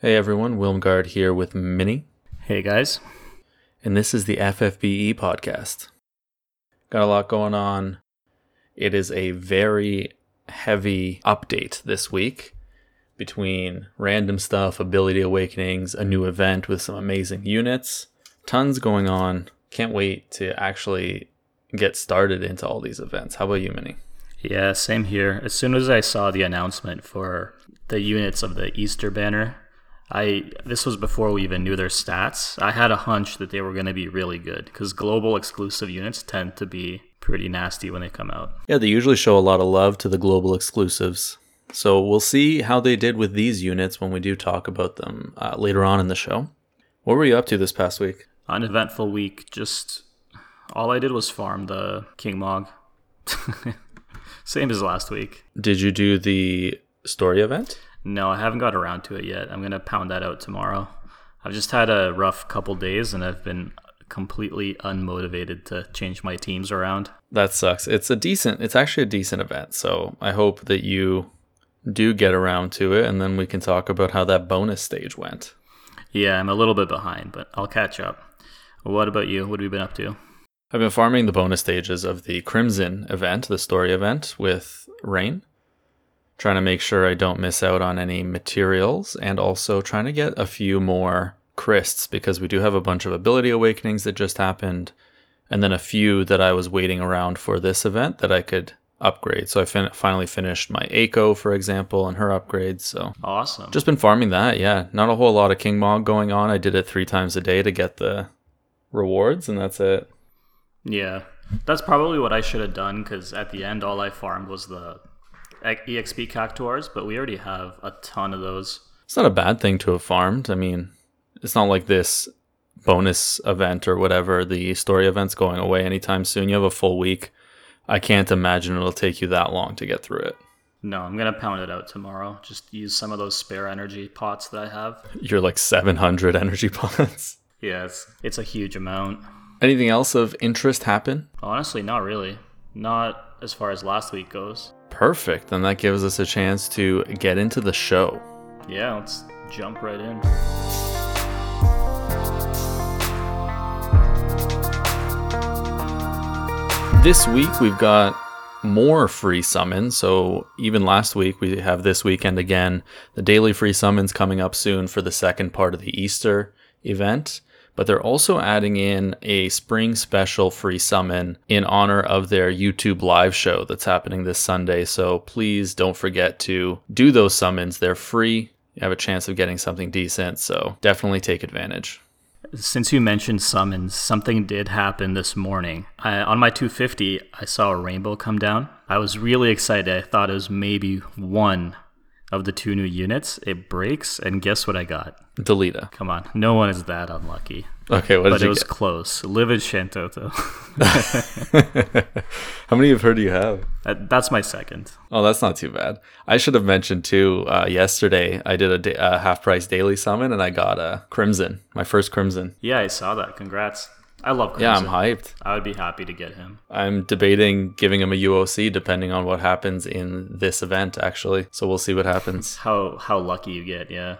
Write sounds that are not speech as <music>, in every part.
Hey everyone, Wilmgard here with Minnie, Hey guys. and this is the FFBE podcast. Got a lot going on. It is a very heavy update this week between random stuff, ability awakenings, a new event with some amazing units, tons going on. Can't wait to actually get started into all these events. How about you, Minnie? Yeah, same here. As soon as I saw the announcement for the units of the Easter banner, I this was before we even knew their stats. I had a hunch that they were going to be really good because global exclusive units tend to be pretty nasty when they come out. Yeah, they usually show a lot of love to the global exclusives. So we'll see how they did with these units when we do talk about them uh, later on in the show. What were you up to this past week? Uneventful week. Just all I did was farm the King Mog. <laughs> same as last week. Did you do the story event? No, I haven't got around to it yet. I'm gonna pound that out tomorrow. I've just had a rough couple days and I've been completely unmotivated to change my teams around. That sucks. It's a decent, it's actually a decent event. So I hope that you do get around to it and then we can talk about how that bonus stage went. Yeah, I'm a little bit behind, but I'll catch up. What about you? What have you been up to? I've been farming the bonus stages of the Crimson event, the story event with Rain. Trying to make sure I don't miss out on any materials and also trying to get a few more Crysts because we do have a bunch of ability awakenings that just happened and then a few that I was waiting around for this event that I could upgrade. So I fin- finally finished my Aiko, for example, and her upgrades. So Awesome. just been farming that. Yeah, not a whole lot of King Mog going on. I did it three times a day to get the rewards, and that's it. yeah, that's probably what I should have done because at the end, all I farmed was the EXP cactuars, but we already have a ton of those. It's not a bad thing to have farmed. I mean, it's not like this bonus event or whatever, the story event's going away anytime soon. You have a full week. I can't imagine it'll take you that long to get through it. No, I'm gonna pound it out tomorrow. Just use some of those spare energy pots that I have. You're like 700 energy <laughs> points. Yeah, it's, it's a huge amount. Anything else of interest happen? Honestly, not really. Not as far as last week goes. Perfect. Then that gives us a chance to get into the show. Yeah, let's jump right in. This week we've got more free summons. So even last week we have this weekend again the daily free summons coming up soon for the second part of the Easter event. But they're also adding in a spring special free summon in honor of their YouTube live show that's happening this Sunday. So please don't forget to do those summons. They're free. You have a chance of getting something decent. So definitely take advantage. Since you mentioned summons, something did happen this morning. I, on my 250, I saw a rainbow come down. I was really excited. I thought it was maybe one of the two new units. It breaks, and guess what I got? Delita. Come on, no one is that unlucky. Okay, what But it was get? close. Livid Shantoto. <laughs> How many of her do you have? That- That's my second. Oh, that's not too bad. I should have mentioned too. Uh, yesterday, I did a, da- a half price daily summon, and I got a crimson, my first crimson. Yeah, I saw that. Congrats. I love Yeah, I'm hyped. I would be happy to get him. I'm debating giving him a UOC depending on what happens in this event, actually. So we'll see what happens. <laughs> How how lucky you get, yeah.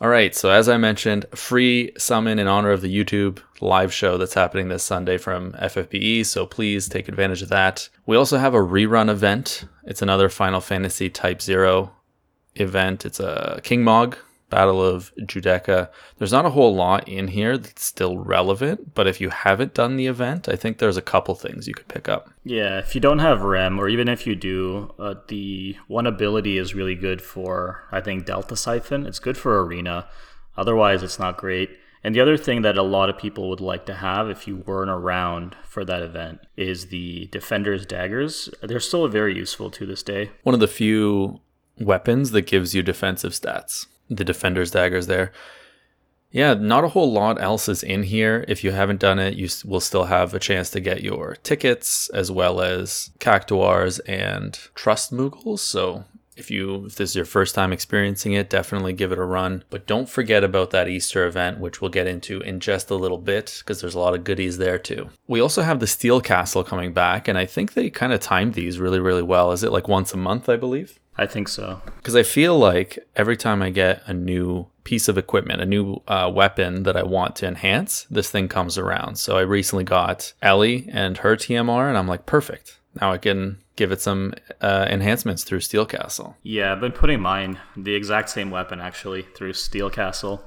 All right. So as I mentioned, free summon in honor of the YouTube live show that's happening this Sunday from FFBE. So please take advantage of that. We also have a rerun event. It's another Final Fantasy Type Zero event. It's a King Mog Battle of Judecca. There's not a whole lot in here that's still relevant, but if you haven't done the event, I think there's a couple things you could pick up. Yeah, if you don't have REM, or even if you do, uh, the one ability is really good for, I think, Delta Siphon. It's good for Arena. Otherwise, it's not great. And the other thing that a lot of people would like to have if you weren't around for that event is the Defender's Daggers. They're still very useful to this day. One of the few weapons that gives you defensive stats. The defender's daggers there. Yeah, not a whole lot else is in here. If you haven't done it, you will still have a chance to get your tickets as well as cactuars and trust moogles. So if you if this is your first time experiencing it, definitely give it a run. But don't forget about that Easter event, which we'll get into in just a little bit because there's a lot of goodies there too. We also have the Steel Castle coming back, and I think they kind of timed these really, really well. Is it like once a month, I believe? I think so. Because I feel like every time I get a new piece of equipment, a new uh, weapon that I want to enhance, this thing comes around. So I recently got Ellie and her TMR, and I'm like, perfect. Now I can give it some uh, enhancements through Steel Castle. Yeah, I've been putting mine, the exact same weapon actually, through Steel Castle.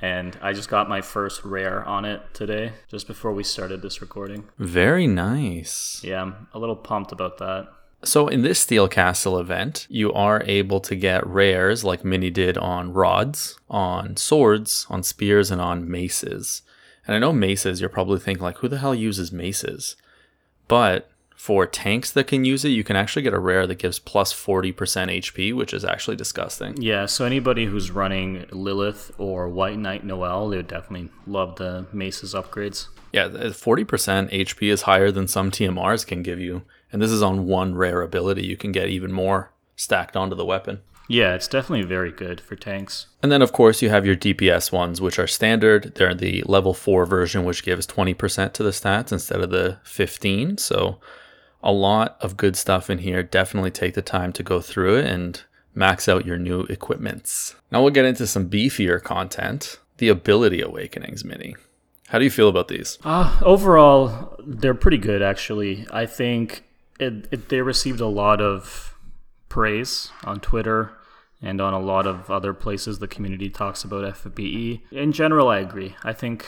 And I just got my first rare on it today, just before we started this recording. Very nice. Yeah, I'm a little pumped about that. So in this Steel Castle event, you are able to get rares like Minnie did on rods, on swords, on spears, and on maces. And I know maces, you're probably thinking like, who the hell uses maces? But for tanks that can use it, you can actually get a rare that gives plus 40% HP, which is actually disgusting. Yeah, so anybody who's running Lilith or White Knight Noel, they would definitely love the Mace's upgrades. Yeah, 40% HP is higher than some TMRs can give you. And this is on one rare ability. You can get even more stacked onto the weapon. Yeah, it's definitely very good for tanks. And then, of course, you have your DPS ones, which are standard. They're the level 4 version, which gives 20% to the stats instead of the 15. So a lot of good stuff in here. Definitely take the time to go through it and max out your new equipments. Now we'll get into some beefier content. The Ability Awakenings Minnie. How do you feel about these? Uh, overall, they're pretty good, actually. I think it, it, they received a lot of praise on Twitter and on a lot of other places the community talks about FBE. In general, I agree. I think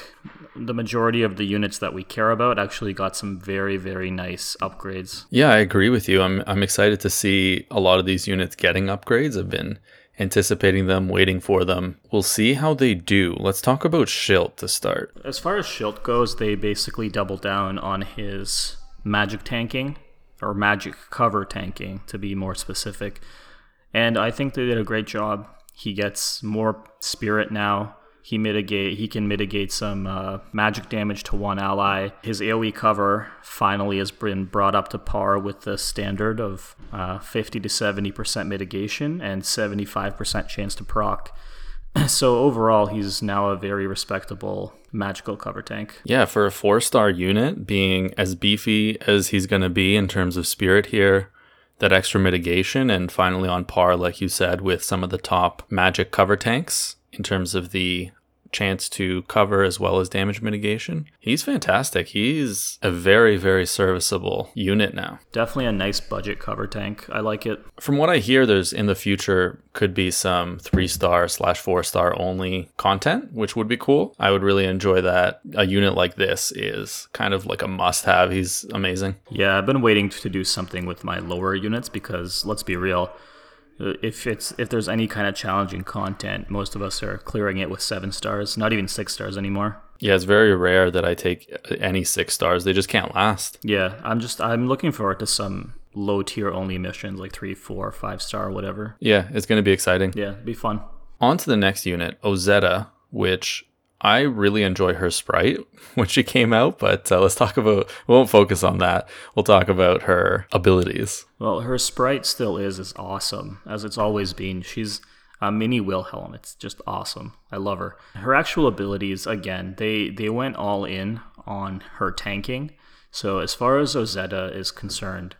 the majority of the units that we care about actually got some very, very nice upgrades. Yeah, I agree with you. I'm, I'm excited to see a lot of these units getting upgrades. I've been anticipating them, waiting for them. We'll see how they do. Let's talk about Schilt to start. As far as Schilt goes, they basically double down on his magic tanking, or magic cover tanking to be more specific and I think they did a great job. He gets more spirit now. He mitigate. He can mitigate some uh, magic damage to one ally. His AOE cover finally has been brought up to par with the standard of uh, 50 to 70 percent mitigation and 75 percent chance to proc. <clears throat> So overall, he's now a very respectable magical cover tank. Yeah, for a four star unit, being as beefy as he's going to be in terms of spirit here, that extra mitigation and finally on par, like you said, with some of the top magic cover tanks in terms of the chance to cover as well as damage mitigation. He's fantastic. He's a very, very serviceable unit now. Definitely a nice budget cover tank. I like it. From what I hear, there's in the future could be some three star slash four star only content, which would be cool. I would really enjoy that. A unit like this is kind of like a must have. He's amazing. Yeah, I've been waiting to do something with my lower units because let's be real if it's if there's any kind of challenging content, most of us are clearing it with seven stars, not even six stars anymore. Yeah, it's very rare that I take any six stars. They just can't last. Yeah, I'm just I'm looking forward to some low tier only missions like three, four, five star, whatever. Yeah, it's going to be exciting. Yeah, be fun. On to the next unit, Ozetta, which I really enjoy her sprite <laughs> when she came out, but uh, let's talk about, we won't focus on that. We'll talk about her abilities. Well, her sprite still is as awesome as it's always been. She's a mini Wilhelm. It's just awesome. I love her. Her actual abilities, again, they, they went all in on her tanking. So as far as Ozetta is concerned,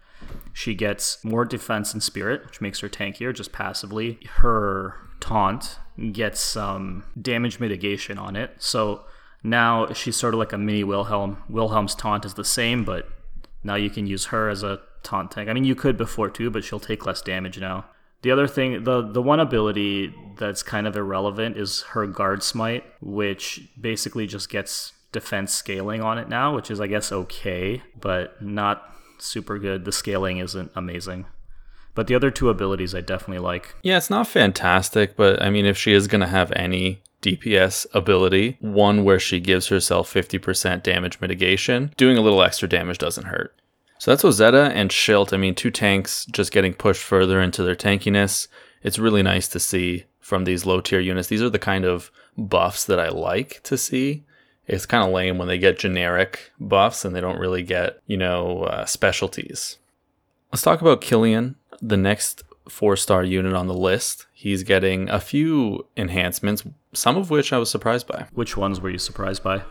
she gets more defense and spirit, which makes her tankier just passively. Her taunt gets some damage mitigation on it. So now she's sort of like a mini Wilhelm. Wilhelm's taunt is the same, but now you can use her as a taunt tank. I mean, you could before too, but she'll take less damage now. The other thing, the the one ability that's kind of irrelevant is her guard smite, which basically just gets defense scaling on it now, which is I guess okay, but not super good. The scaling isn't amazing. But the other two abilities I definitely like. Yeah, it's not fantastic, but I mean, if she is going to have any DPS ability, one where she gives herself 50% damage mitigation, doing a little extra damage doesn't hurt. So that's Ozetta and Schilt. I mean, two tanks just getting pushed further into their tankiness. It's really nice to see from these low tier units. These are the kind of buffs that I like to see. It's kind of lame when they get generic buffs and they don't really get, you know, uh, specialties. Let's talk about Killian the next four star unit on the list. He's getting a few enhancements, some of which I was surprised by. Which ones were you surprised by?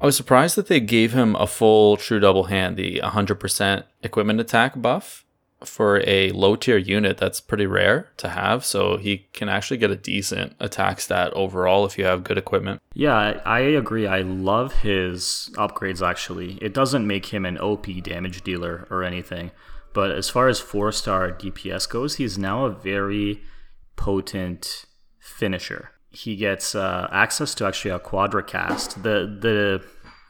I was surprised that they gave him a full true double hand, the 100% equipment attack buff. for a low tier unit, that's pretty rare to have. So he can actually get a decent attack stat overall if you have good equipment. Yeah, I, I agree. I love his upgrades actually. It doesn't make him an OP damage dealer or anything. But as far as four star DPS goes, he's now a very potent finisher. He gets uh, access to actually a quadra cast. The the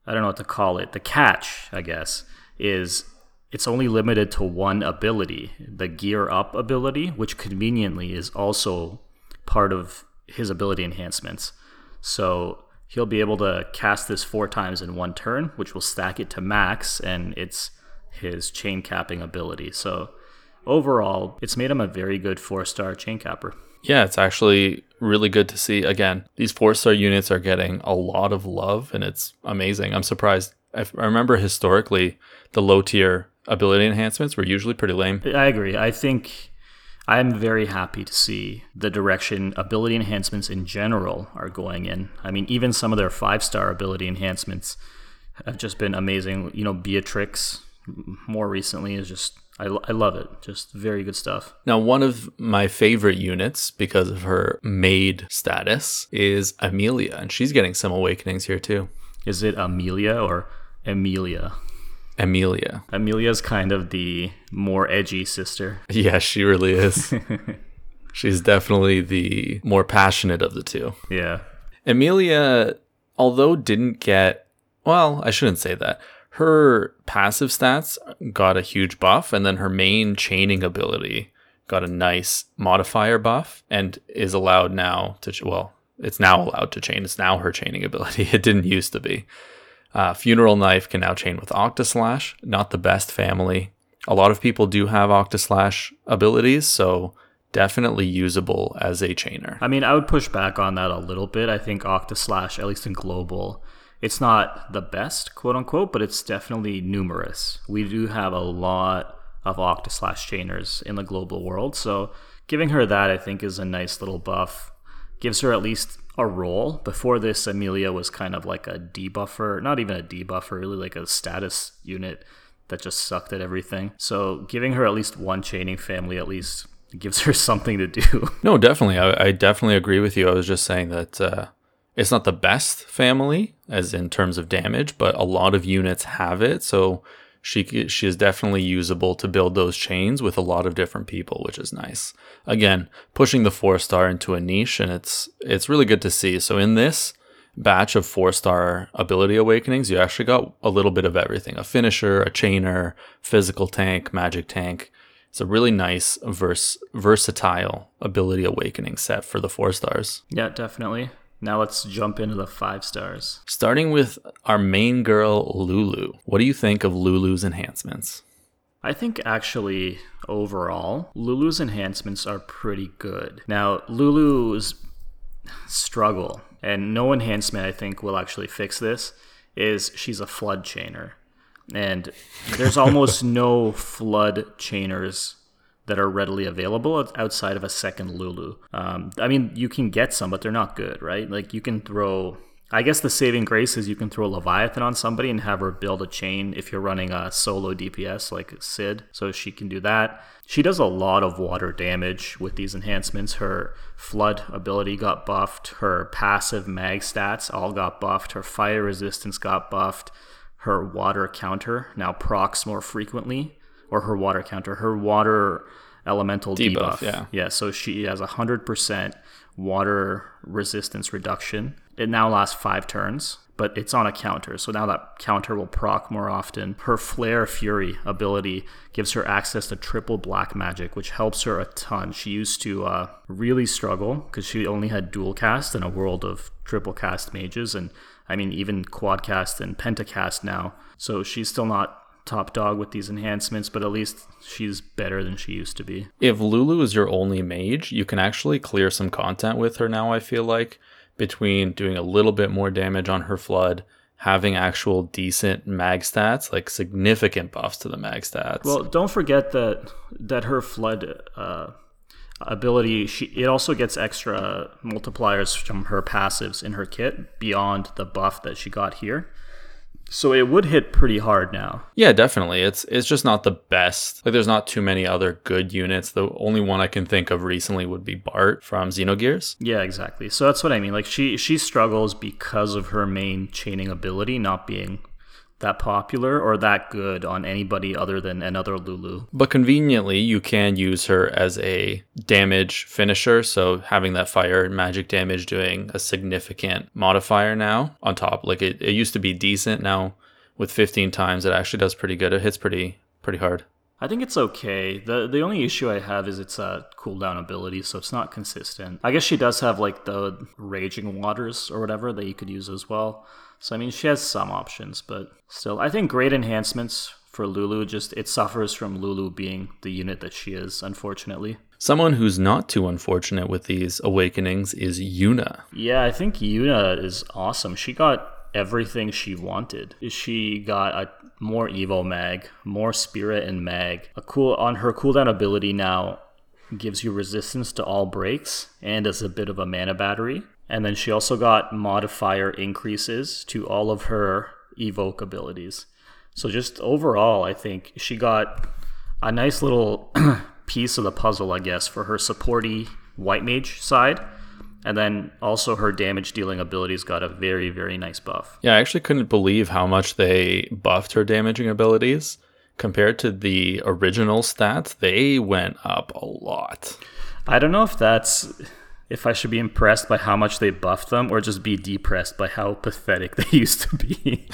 I don't know what to call it. The catch, I guess, is it's only limited to one ability, the gear up ability, which conveniently is also part of his ability enhancements. So he'll be able to cast this four times in one turn, which will stack it to max, and it's his chain capping ability. So overall, it's made him a very good four star chain capper. Yeah, it's actually really good to see. Again, these four star units are getting a lot of love, and it's amazing. I'm surprised. I remember historically, the low tier ability enhancements were usually pretty lame. I agree. I think I'm very happy to see the direction ability enhancements in general are going in. I mean, even some of their five star ability enhancements have just been amazing. You know, Beatrix more recently is just I, I love it. Just very good stuff. Now, one of my favorite units because of her maid status is Amelia, and she's getting some awakenings here too. Is it Amelia or Amelia? Amelia. Amelia's kind of the more edgy sister. <laughs> Yeah, she really is. <laughs> She's definitely the more passionate of the two. Yeah. Amelia, although didn't get, well, I shouldn't say that. Her passive stats got a huge buff, and then her main chaining ability got a nice modifier buff and is allowed now to, well, it's now allowed to chain. It's now her chaining ability. <laughs> It didn't used to be. Uh, Funeral Knife can now chain with Octaslash, not the best family. A lot of people do have Octaslash abilities, so definitely usable as a chainer. I mean, I would push back on that a little bit. I think Octaslash, at least in global, it's not the best, quote unquote, but it's definitely numerous. We do have a lot of Octa slash chainers in the global world, so giving her that, I think, is a nice little buff. Gives her at least a role. Before this, Amelia was kind of like a debuffer, not even a debuffer, really like a status unit that just sucked at everything. So giving her at least one chaining family at least gives <laughs> her something to do. No, definitely. I, I definitely agree with you. I was just saying that uh, it's not the best family as in terms of damage, but a lot of units have it. So she she is definitely usable to build those chains with a lot of different people, which is nice. Again, pushing the four star into a niche, and it's it's really good to see. So in this batch of four star ability awakenings, you actually got a little bit of everything: a finisher, a chainer, physical tank, magic tank. It's a really nice vers- versatile ability awakening set for the four stars. Yeah, definitely. Now let's jump into the five stars. Starting with our main girl, Lulu. What do you think of Lulu's enhancements? I think actually, overall, Lulu's enhancements are pretty good. Now, Lulu's struggle, and no enhancement I think will actually fix this, is she's a flood chainer. And there's <laughs> almost no flood chainers that are readily available outside of a second Lulu. Um, I mean, you can get some, but they're not good, right? Like you can throw. I guess the saving grace is you can throw a Leviathan on somebody and have her build a chain if you're running a solo DPS like Sid, so she can do that. She does a lot of water damage with these enhancements. Her flood ability got buffed, her passive mag stats all got buffed, her fire resistance got buffed, her water counter now procs more frequently or her water counter, her water elemental debuff. debuff. Yeah, yeah. So she has a hundred percent water resistance reduction. It now lasts five turns, but it's on a counter. So now that counter will proc more often. Her Flare Fury ability gives her access to triple black magic, which helps her a ton. She used to uh, really struggle because she only had dual cast in a world of triple cast mages, and I mean even quad cast and pentacast now. So she's still not top dog with these enhancements, but at least she's better than she used to be. If Lulu is your only mage, you can actually clear some content with her now, I feel like, between doing a little bit more damage on her flood, having actual decent mag stats, like significant buffs to the mag stats. Well, don't forget that that her flood uh, ability, she it also gets extra multipliers from her passives in her kit beyond the buff that she got here. So it would hit pretty hard now. Yeah, definitely. It's it's just not the best. Like there's not too many other good units. The only one I can think of recently would be Bart from Xenogears. Yeah, exactly. So that's what I mean. Like she she struggles because of her main chaining ability not being that popular or that good on anybody other than another Lulu. But conveniently, you can use her as a damage finisher. So having that fire magic damage doing a significant modifier now on top. Like it, it used to be decent. Now with 15 times, it actually does pretty good. It hits pretty pretty hard. I think it's okay. the The only issue I have is it's a cooldown ability, so it's not consistent. I guess she does have like the raging waters or whatever that you could use as well. So I mean, she has some options, but still, I think great enhancements for Lulu. Just it suffers from Lulu being the unit that she is, unfortunately. Someone who's not too unfortunate with these awakenings is Yuna. Yeah, I think Yuna is awesome. She got everything she wanted. She got a more Evo mag, more Spirit and mag. A cool on her cooldown ability now gives you resistance to all breaks and as a bit of a mana battery. And then she also got modifier increases to all of her evoke abilities. So just overall, I think she got a nice little <clears throat> piece of the puzzle, I guess, for her supporty white mage side. And then also her damage dealing abilities got a very, very nice buff. Yeah, I actually couldn't believe how much they buffed her damaging abilities. Compared to the original stats, they went up a lot. I don't know if that's if I should be impressed by how much they buffed them or just be depressed by how pathetic they <laughs> used to be.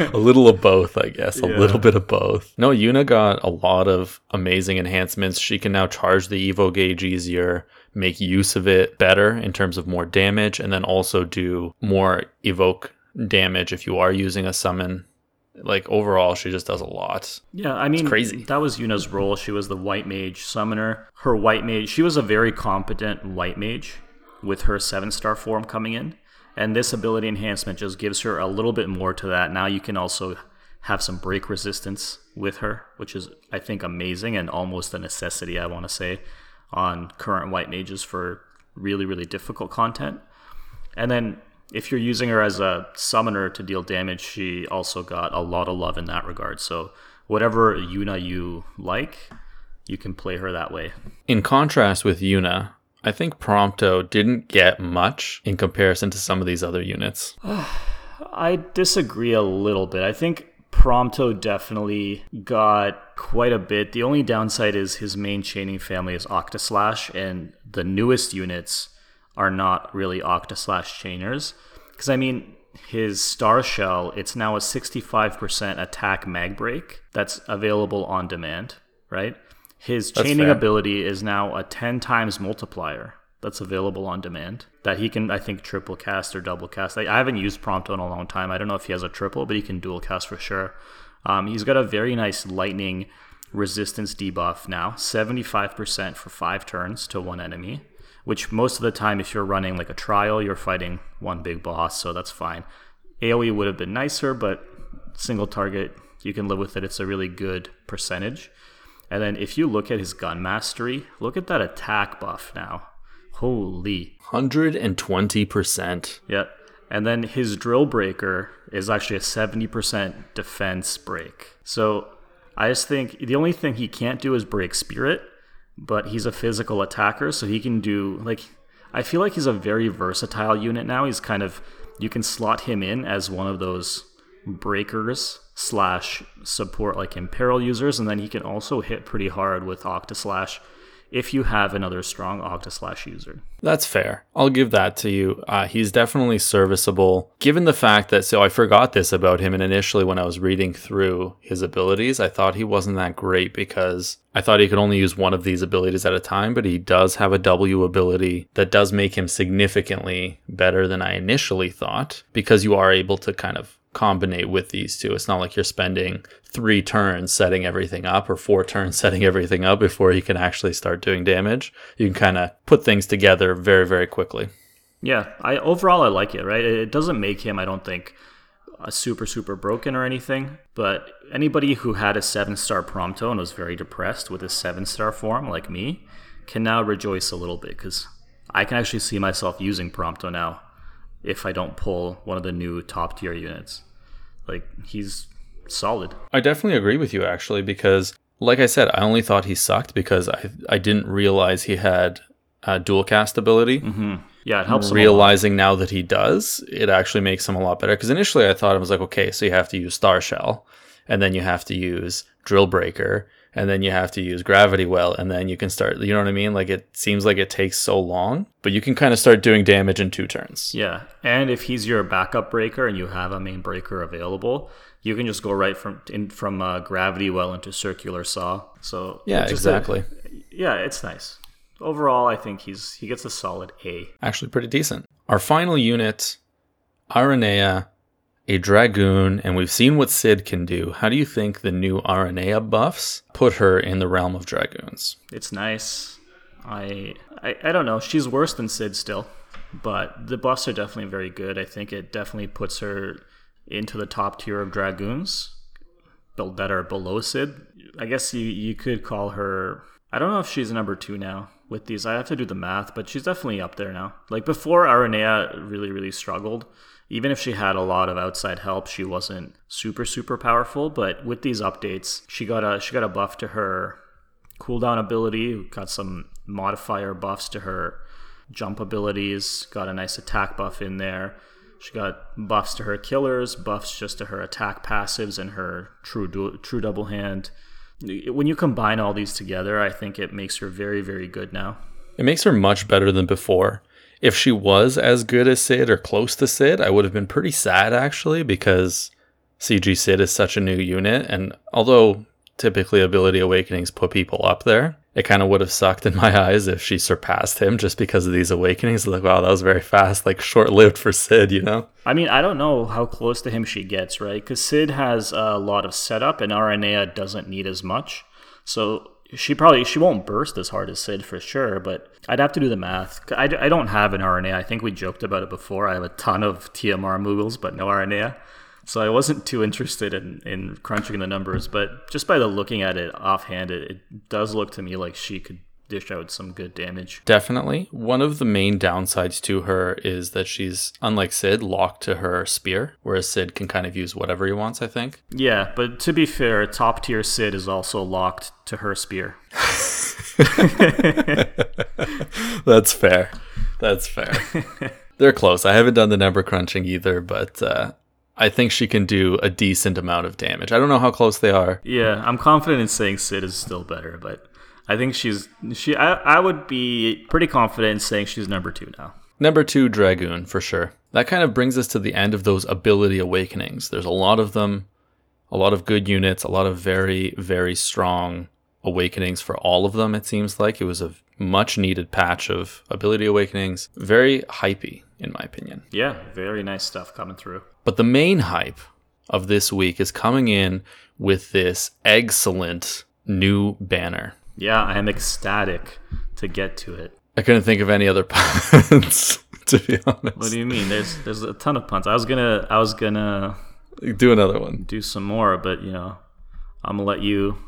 <laughs> a little of both, I guess. A little bit of both. No, Yuna got a lot of amazing enhancements. She can now charge the Evo gauge easier, make use of it better in terms of more damage, and then also do more evoke damage if you are using a summon. Like overall she just does a lot. Yeah i mean it's crazy. that was yuna's role. She was the white mage summoner. Her white mage she was a very competent white mage with her seven star form coming in. And this ability enhancement just gives her a little bit more to that. Now you can also have some break resistance with her which is i think amazing and almost a necessity i want to say on current white mages for really really difficult content and then if you're using her as a summoner to deal damage, she also got a lot of love in that regard. So whatever Yuna you like, you can play her that way. In contrast with Yuna, I think Prompto didn't get much in comparison to some of these other units. <sighs> I disagree a little bit. I think Prompto definitely got quite a bit. The only downside is his main chaining family is Octaslash, and the newest units are not really Octaslash chainers. Because, I mean, his Star Shell, it's now a 65% attack mag break that's available on demand, right? His chaining ability is now a 10 times multiplier that's available on demand that he can, I think, triple cast or double cast. I, I haven't used Prompto in a long time. I don't know if he has a triple, but he can dual cast for sure. Um, he's got a very nice lightning resistance debuff now 75% for five turns to one enemy which most of the time, if you're running like a trial, you're fighting one big boss, so that's fine. AoE would have been nicer, but single target, you can live with it. It's a really good percentage. And then if you look at his gun mastery, look at that attack buff now. Holy. 120%. Yep. And then his drill breaker is actually a 70% defense break. So I just think the only thing he can't do is break spirit but he's a physical attacker, so he can do like I feel like he's a very versatile unit now. He's kind of you can slot him in as one of those breakers slash support like imperil users, and then he can also hit pretty hard with Octaslash if you have another strong Octa Slash user. That's fair. I'll give that to you. Uh, he's definitely serviceable. Given the fact that, so I forgot this about him, and initially when I was reading through his abilities, I thought he wasn't that great because I thought he could only use one of these abilities at a time, but he does have a W ability that does make him significantly better than I initially thought because you are able to kind of combinate with these two. It's not like you're spending three turns setting everything up or four turns <laughs> setting everything up before you can actually start doing damage. You can kind of put things together very, very quickly. Yeah, I overall I like it, right? It doesn't make him, I don't think, a super super broken or anything, but anybody who had a 7-star Prompto and was very depressed with a 7-star form like me can now rejoice a little bit cuz I can actually see myself using Prompto now if I don't pull one of the new top tier units. Like he's solid. I definitely agree with you actually because like I said, I only thought he sucked because I I didn't realize he had uh, dual cast ability. Mm-hmm. Yeah, it helps. him a lot. Realizing now that he does, it actually makes him a lot better. Because initially I thought I was like, okay, so you have to use Star Shell, and then you have to use Drill Breaker, and then you have to use Gravity Well, and then you can start. You know what I mean? Like it seems like it takes so long, but you can kind of start doing damage in two turns. Yeah, and if he's your backup breaker and you have a main breaker available, you can just go right from in from uh, gravity well into circular saw. So Yeah, just a- exactly. yeah, it's nice. Overall, I think he's he gets a solid A. actually pretty decent. Our final unit, Aranea, a Dragoon, and we've seen what Sid can do. How do you think the new Aranea buffs put her in the realm of Dragoons? It's nice. I, I I don't know. She's worse than Sid still, but the buffs are definitely very good. I think it definitely puts her into the top tier of dragoons, that are below Sid. I guess you you could call her. I don't know if she's number two now with these. I have to do the math, but she's definitely up there now. Like before, Aranea really really struggled. Even if she had a lot of outside help, she wasn't super super powerful. But with these updates, she got a she got a buff to her cooldown ability, got some modifier buffs to her jump abilities, got a nice attack buff in there. She got buffs to her killers, buffs just to her attack passives and her true du- true double hand. When you combine all these together, I think it makes her very very good now. It makes her much better than before. If she was as good as Sid or close to Sid, I would have been pretty sad actually because CG Sid is such a new unit. And although typically Ability Awakenings put people up there, it kind of would have sucked in <laughs> my eyes if she surpassed him just because of these awakenings. Like, wow, that was very fast, like short lived for Sid, you know? I mean, I don't know how close to him she gets, right? Because Sid has a lot of setup, and Aranea doesn't need as much. So she probably she won't burst as hard as Sid for sure. But I'd have to do the math. I, I don't have an Aranea. I think we joked about it before. I have a ton of TMR Moogles, but no Aranea. So I wasn't too interested in, in crunching the numbers, but just by the looking at it offhand, it, it does look to me like she could dish out some good damage. Definitely. One of the main downsides to her is that she's, unlike Sid, locked to her spear, whereas Sid can kind of use whatever he wants, I think. Yeah, but to be fair, top tier Sid is also locked to her spear. <laughs> That's fair. That's fair. <laughs> They're close. I haven't done the number crunching either, but uh, I think she can do a decent amount of damage. I don't know how close they are. Yeah, I'm confident in saying Sid is still better, but I think she's she. I, I would be pretty confident in saying she's number two now. Number two, Dragoon, for sure. That kind of brings us to the end of those ability awakenings. There's a lot of them, a lot of good units, a lot of very, very strong awakenings for all of them, it seems like. It was a much needed patch of ability awakenings. Very hypey, in my opinion. Yeah, very nice stuff coming through. But the main hype of this week is coming in with this excellent new banner. Yeah, I am ecstatic to get to it. I couldn't think of any other <laughs> puns, to be honest. What do you mean? There's there's a ton of puns. I was gonna I was gonna Do another one. do some more, but you know, I'm gonna let you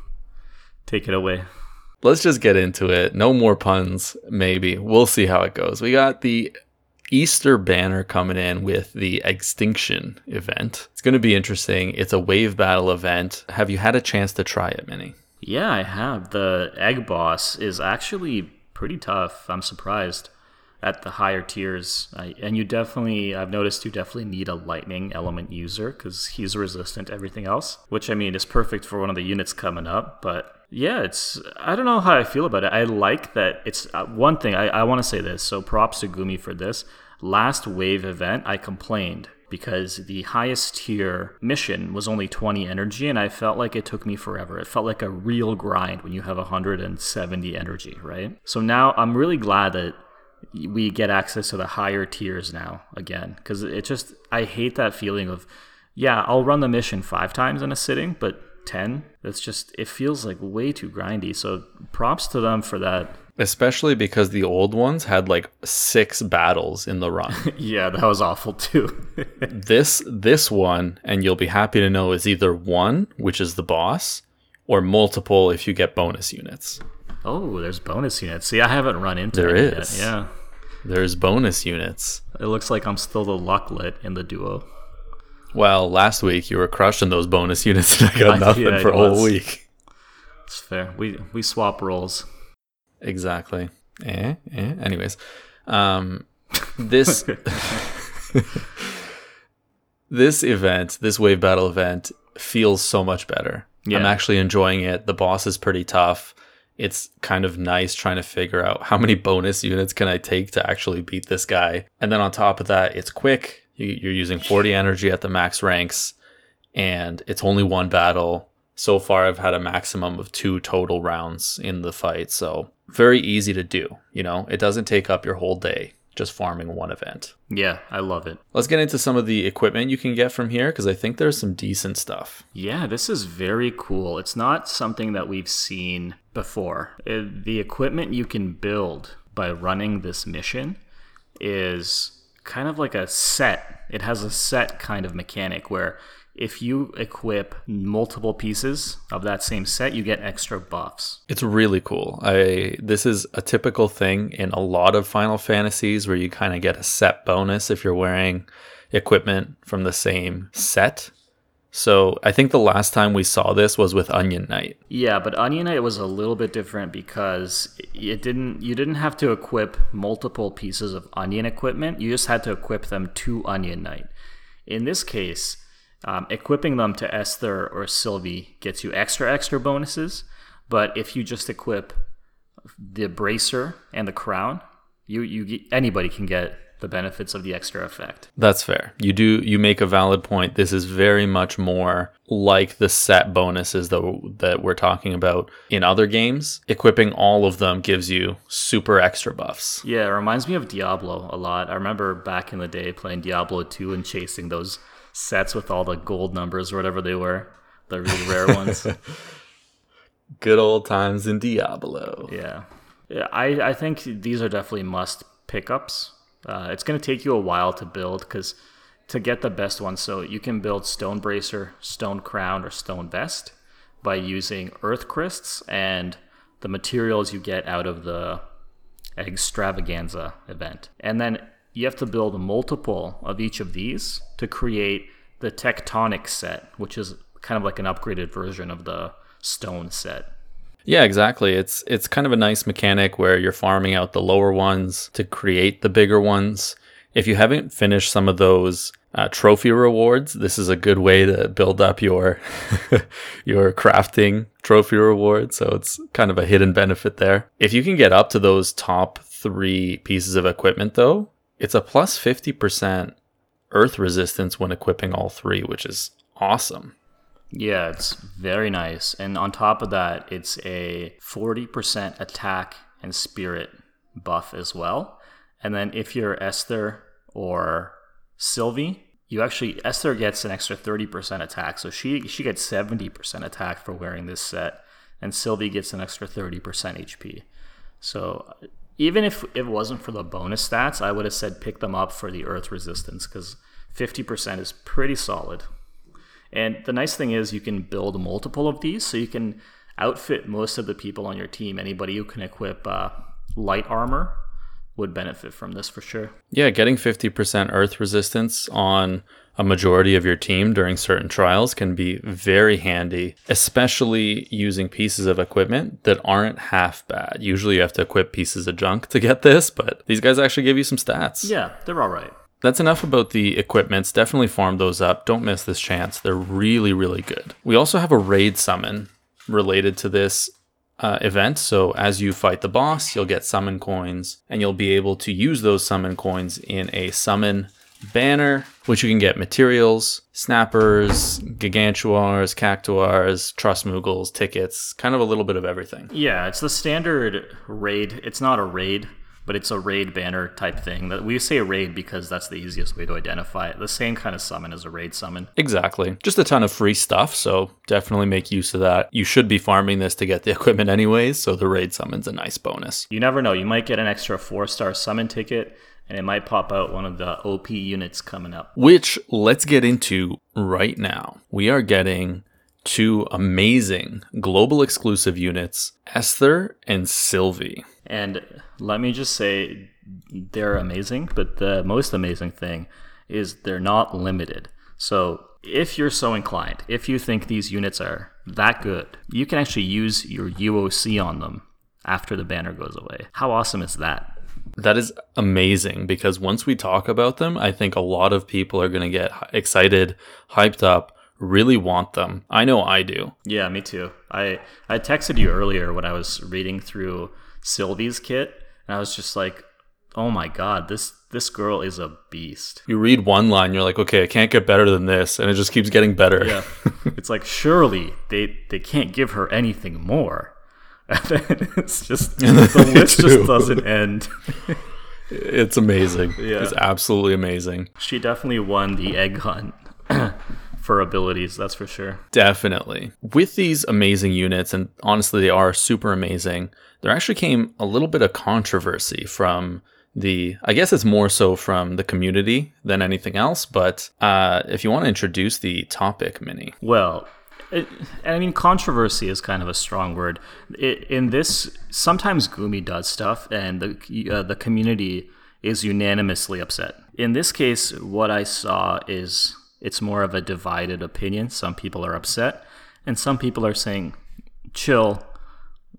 take it away. Let's just get into it. No more puns, maybe. We'll see how it goes. We got the Easter banner coming in with the Extinction event. It's going to be interesting. It's a wave battle event. Have you had a chance to try it, Minnie? Yeah, I have. The egg boss is actually pretty tough. I'm surprised at the higher tiers. I, and you definitely, I've noticed you definitely need a lightning element user because he's resistant to everything else, which I mean is perfect for one of the units coming up. But yeah, it's, I don't know how I feel about it. I like that it's uh, one thing, I, I want to say this. So props to Gumi for this. Last wave event, I complained because the highest tier mission was only 20 energy and I felt like it took me forever. It felt like a real grind when you have 170 energy, right? So now I'm really glad that we get access to the higher tiers now again because it just I hate that feeling of yeah, I'll run the mission 5 times in a sitting, but 10, that's just it feels like way too grindy. So props to them for that. Especially because the old ones had like six battles in the run. <laughs> yeah, that was awful too. <laughs> this this one, and you'll be happy to know, is either one, which is the boss, or multiple if you get bonus units. Oh, there's bonus units. See, I haven't run into there is. Yet. Yeah. There's bonus units. It looks like I'm still the lucklet in the duo. Well, last week you were crushing those bonus units and I got <laughs> I- nothing yeah, for a whole week. It's fair. We we swap roles. Exactly. Eh, eh. Anyways, um, this <laughs> this event, this wave battle event, feels so much better. I'm actually enjoying it. The boss is pretty tough. It's kind of nice trying to figure out how many bonus units can I take to actually beat this guy. And then on top of that, it's quick. You're using 40 energy at the max ranks, and it's only one battle. So far, I've had a maximum of two total rounds in the fight. So, very easy to do. You know, it doesn't take up your whole day just farming one event. Yeah, I love it. Let's get into some of the equipment you can get from here because I think there's some decent stuff. Yeah, this is very cool. It's not something that we've seen before. Uh, the equipment you can build by running this mission is kind of like a set. It has a set kind of mechanic where if you equip multiple pieces of that same set, you get extra buffs. It's really cool. I this is a typical thing in a lot of Final Fantasies where you kind of get a set bonus if you're wearing equipment from the same set. So I think the last time we saw this was with Onion Knight. Yeah, but Onion Knight was a little bit different because it didn't you didn't have to equip multiple pieces of onion equipment. You just had to equip them to Onion Knight. In this case, um, equipping them to Esther or Sylvie gets you extra extra bonuses. But if you just equip the bracer and the crown, you you anybody can get the benefits of the extra effect. That's fair. You do you make a valid point. This is very much more like the set bonuses that that we're talking about in other games. Equipping all of them gives you super extra buffs. Yeah, it reminds me of Diablo a lot. I remember back in the day playing Diablo 2 and chasing those sets with all the gold numbers or whatever they were, the really rare <laughs> ones. Good old times in Diablo. Yeah. Yeah, I, I think these are definitely must pickups. Uh, it's going to take you a while to build because to get the best one, so you can build Stone Bracer, Stone Crown, or Stone Vest by using Earth Crysts and the materials you get out of the Extravaganza event. And then you have to build multiple of each of these to create the Tectonic set, which is kind of like an upgraded version of the Stone set. Yeah, exactly. It's it's kind of a nice mechanic where you're farming out the lower ones to create the bigger ones. If you haven't finished some of those uh, trophy rewards, this is a good way to build up your <laughs> your crafting trophy reward. So it's kind of a hidden benefit there. If you can get up to those top three pieces of equipment, though, it's a plus plus fifty percent earth resistance when equipping all three, which is awesome. Yeah, it's very nice. And on top of that, it's a 40% attack and spirit buff as well. And then if you're Esther or Sylvie, you actually Esther gets an extra 30% attack. So she she gets 70% attack for wearing this set and Sylvie gets an extra 30% HP. So even if it wasn't for the bonus stats, I would have said pick them up for the earth resistance cuz 50% is pretty solid. And the nice thing is you can build multiple of these, so you can outfit most of the people on your team. Anybody who can equip uh, light armor would benefit from this for sure. Yeah, getting 50% earth resistance on a majority of your team during certain trials can be very handy, especially using pieces of equipment that aren't half bad. Usually you have to equip pieces of junk to get this, but these guys actually give you some stats. Yeah, they're all right. That's enough about the equipments. Definitely farm those up. Don't miss this chance. They're really, really good. We also have a raid summon related to this uh, event. So as you fight the boss, you'll get summon coins, and you'll be able to use those summon coins in a summon banner, which you can get materials, snappers, gigantuars, cactuars, trust moogles, tickets, kind of a little bit of everything. Yeah, it's the standard raid. It's not a raid, but it's a raid banner type thing. That we say raid because that's the easiest way to identify it. The same kind of summon as a raid summon. Exactly. Just a ton of free stuff, so definitely make use of that. You should be farming this to get the <laughs> equipment anyways, so the raid summon's a nice bonus. You never know. You might get an extra four star summon ticket, and it might pop out one of the OP units coming up. Which let's get into right now. We are getting two amazing global exclusive units, Esther and Sylvie. And let me just say, they're amazing, but the most amazing thing is they're not limited. So if you're so inclined, if you think these units are that good, you can actually use your UOC on them after the banner goes away. How awesome is that? That is amazing because once we talk about them, I think a lot of people are going to get excited, hyped up, really want them. I know I do. Yeah, me too. I I texted you earlier when I was reading through Sylvie's kit, and I was just like, "Oh my god, this this girl is a beast." You read one line, you're like, "Okay, I can't get better than this," and it just keeps getting better. Yeah, <laughs> it's like surely they they can't give her anything more. And <laughs> it's just <laughs> the list just doesn't end. <laughs> it's amazing. Yeah. It's absolutely amazing. She definitely won the egg hunt <clears throat> for abilities, that's for sure. Definitely. With these amazing units, and honestly, they are super amazing, there actually came a little bit of controversy from the i guess it's more so from the community than anything else but uh, if you want to introduce the topic Minnie Well, it, and I mean, controversy is kind of a strong word. It, in this, sometimes Gumi does stuff, and the uh, the community is unanimously upset. In this case, what I saw is it's more of a divided opinion. Some people are upset, and some people are saying, "Chill,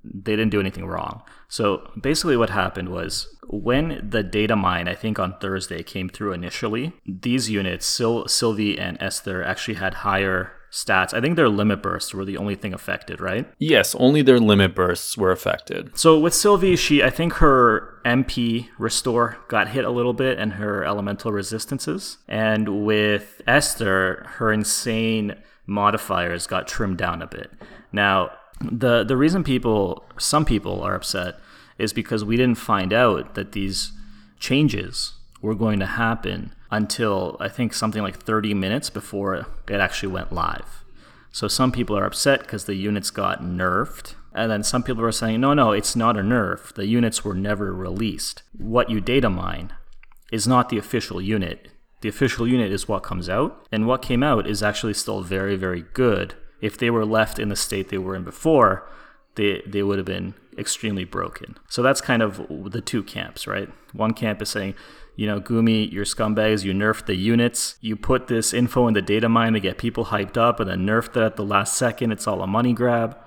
they didn't do anything wrong." So basically, what happened was when the data mine, I think on Thursday, came through initially, these units, Sylvie and Esther, actually had higher stats. I think their limit bursts were the only thing affected, right? yes only their limit bursts were affected So with Sylvie, she I think her MP restore got hit a little bit and her elemental resistances. And with Esther, her insane modifiers got trimmed down a bit. Now, the the reason people some people are upset is because we didn't find out that these changes were going to happen until I think something like 30 minutes before it actually went live. So some people are upset because the units got nerfed. And then some people are saying, no, no, it's not a nerf. The units were never released. What you data mine is not the official unit. The official unit is what comes out. And what came out is actually still very, very good. If they were left in the state they were in before, they, they would have been extremely broken. So that's kind of the two camps, right? One camp is saying, you know, Gumi, you're scumbags, you nerfed the units, you put this info in the data mine to get people hyped up and then nerfed it at the last second. It's all a money grab.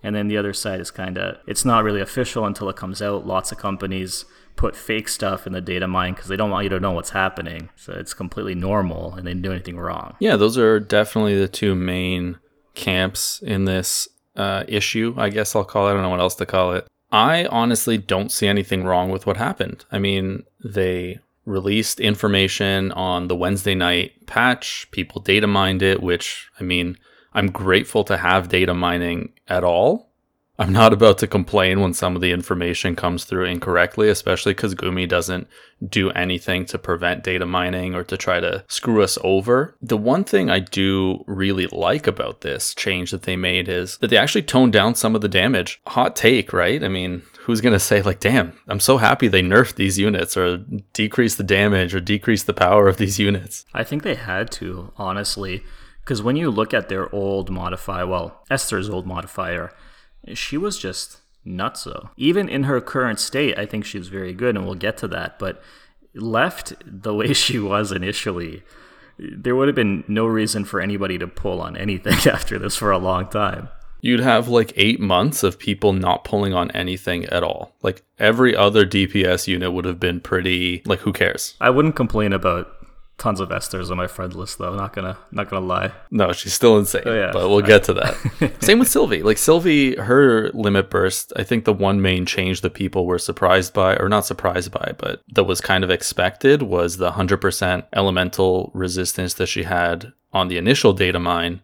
And then the other side is kind of, it's not really official until it comes out. Lots of companies put fake stuff in the data mine because they don't want you to know what's happening. So it's completely normal and they didn't do anything wrong. Yeah, those are definitely the two main camps in this uh, issue, I guess I'll call it. I don't know what else to call it. I honestly don't see anything wrong with what happened. I mean, they released information on the Wednesday night patch. People data mined it, which, I mean, I'm grateful to have data mining at all. I'm not about to complain when some of the information comes through incorrectly, especially because Gumi doesn't do anything to prevent data mining or to try to screw us over. The one thing I do really like about this change that they made is that they actually toned down some of the damage. Hot take, right? I mean, who's going to say, like, damn, I'm so happy they nerfed these units or decrease the damage or decrease the power of these units? I think they had to, honestly, because when you look at their old modifier, well, Esther's old modifier, she was just nutso. Even in her current state, I think she was very good, and we'll get to that. But left the way she was initially, there would have been no reason for anybody to pull on anything <laughs> after this for a long time. You'd have like eight months of people not pulling on anything at all. Like every other DPS unit would have been pretty, like, who cares? I wouldn't complain about tons of Esther's on my friend list, though. Not gonna, not gonna lie. No, she's still insane. Oh, yeah. But we'll get to that. <laughs> Same with Sylvie. Like Sylvie, her limit burst, I think the one main change that people were surprised by, or not surprised by, but that was kind of expected was the 100% elemental resistance that she had on the initial data mine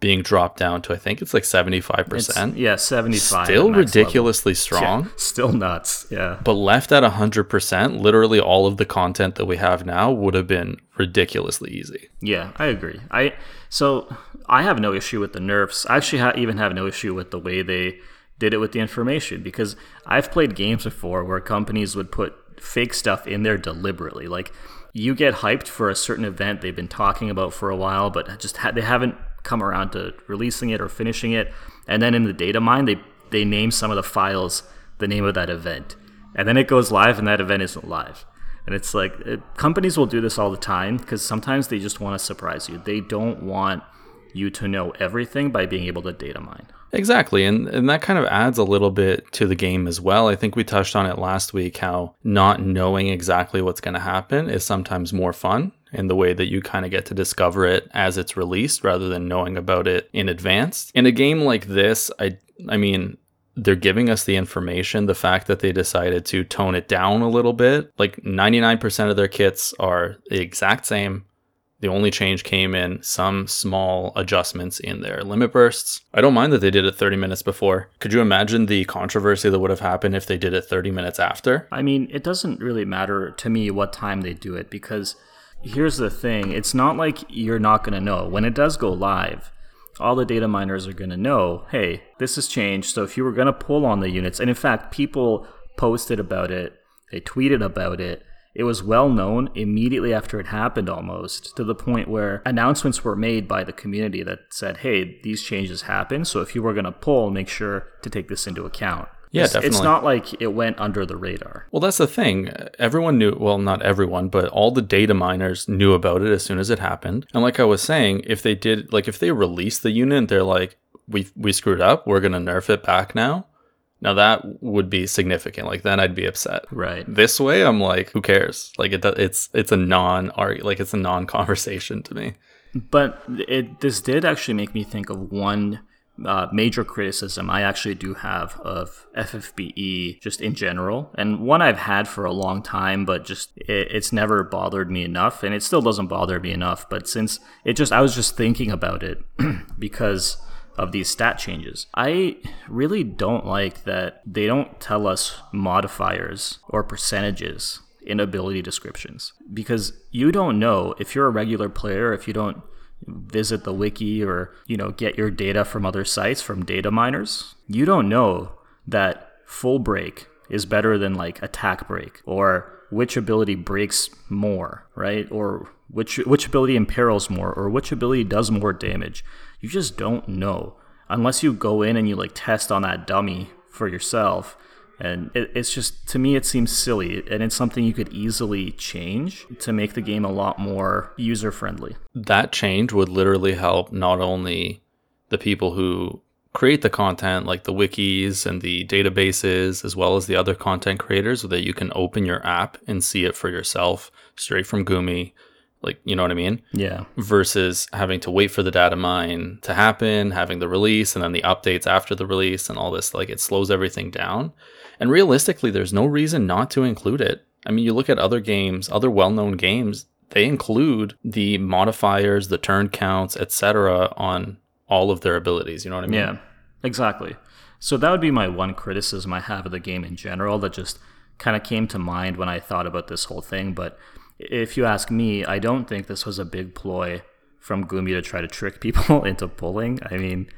being dropped down to, I think it's like 75%. Yeah, seventy-five. Still at max level. ridiculously strong. Yeah, still nuts. Yeah. But left at 100%, literally all of the content that we have now would have been ridiculously easy. Yeah, I agree. I so I have no issue with the nerfs. I actually ha- even have no issue with the way they did it with the information because I've played games before where companies would put fake stuff in there deliberately. Like you get hyped for a certain event they've been talking about for a while, but just ha- they haven't come around to releasing it or finishing it. And then in the data mine, they they name some of the files the name of that event, and then it goes live, and that event isn't live. And it's like it, companies will do this all the time because sometimes they just want to surprise you. They don't want you to know everything by being able to data mine. Exactly. And and that kind of adds a little bit to the game as well. I think we touched on it last week how not knowing exactly what's going to happen is sometimes more fun in the way that you kind of get to discover it as it's released rather than knowing about it in advance. In a game like this, I I mean, they're giving us the information. The fact that they decided to tone it down a little bit, like 99% of their kits are the exact same. The only change came in some small adjustments in their limit bursts. I don't mind that they did it 30 minutes before. Could you imagine the controversy that would have happened if they did it 30 minutes after? I mean, it doesn't really matter to me what time they do it because here's the thing it's not like you're not going to know. When it does go live, all the data miners are going to know, hey, this has changed. So if you were going to pull on the units, and in fact, people posted about it, they tweeted about it. It was well known immediately after it happened almost to the point where announcements were made by the community that said, hey, these changes happened. So if you were going to pull, make sure to take this into account. Yeah, it's, definitely. It's not like it went under the radar. Well, that's the thing. Everyone knew, well, not everyone, but all the data miners knew about it as soon as it happened. And like I was saying, if they did, like if they released the unit, they're like, we, we screwed up, we're going to nerf it back now. Now that would be significant. Like then I'd be upset. Right. This way, I'm like, who cares? Like it, it's it's a non like it's a non conversation to me. But it this did actually make me think of one uh, major criticism I actually do have of FFBE just in general, and one I've had for a long time, but just it, it's never bothered me enough, and it still doesn't bother me enough. But since it just, I was just thinking about it <clears throat> because of these stat changes. I really don't like that they don't tell us modifiers or percentages in ability descriptions because you don't know if you're a regular player, if you don't visit the wiki or you know get your data from other sites from data miners you don't know that full break is better than like attack break or which ability breaks more right? Or which which ability imperils more or which ability does more damage. You just don't know. Unless you go in and you like test on that dummy for yourself and it, it's just, to me, it seems silly. And it's something you could easily change to make the game a lot more user friendly. That change would literally help not only the people who create the content, like the wikis and the databases, as well as the other content creators, so that you can open your app and see it for yourself straight from Gumi. Like, you know what I mean? Yeah. Versus having to wait for the data mine to happen, having the release, and then the updates after the release, and all this. Like, it slows everything down. And realistically, there's no reason not to include it. I mean, you look at other games, other well-known games, they include the modifiers, the turn counts, etc. on all of their abilities, you know what I mean? Yeah. Exactly. So that would be my one criticism I have of the game in general that just kind of came to mind when I thought about this whole thing, but if you ask me, I don't think this was a big ploy from Gumi to try to trick <laughs> people into pulling. I mean,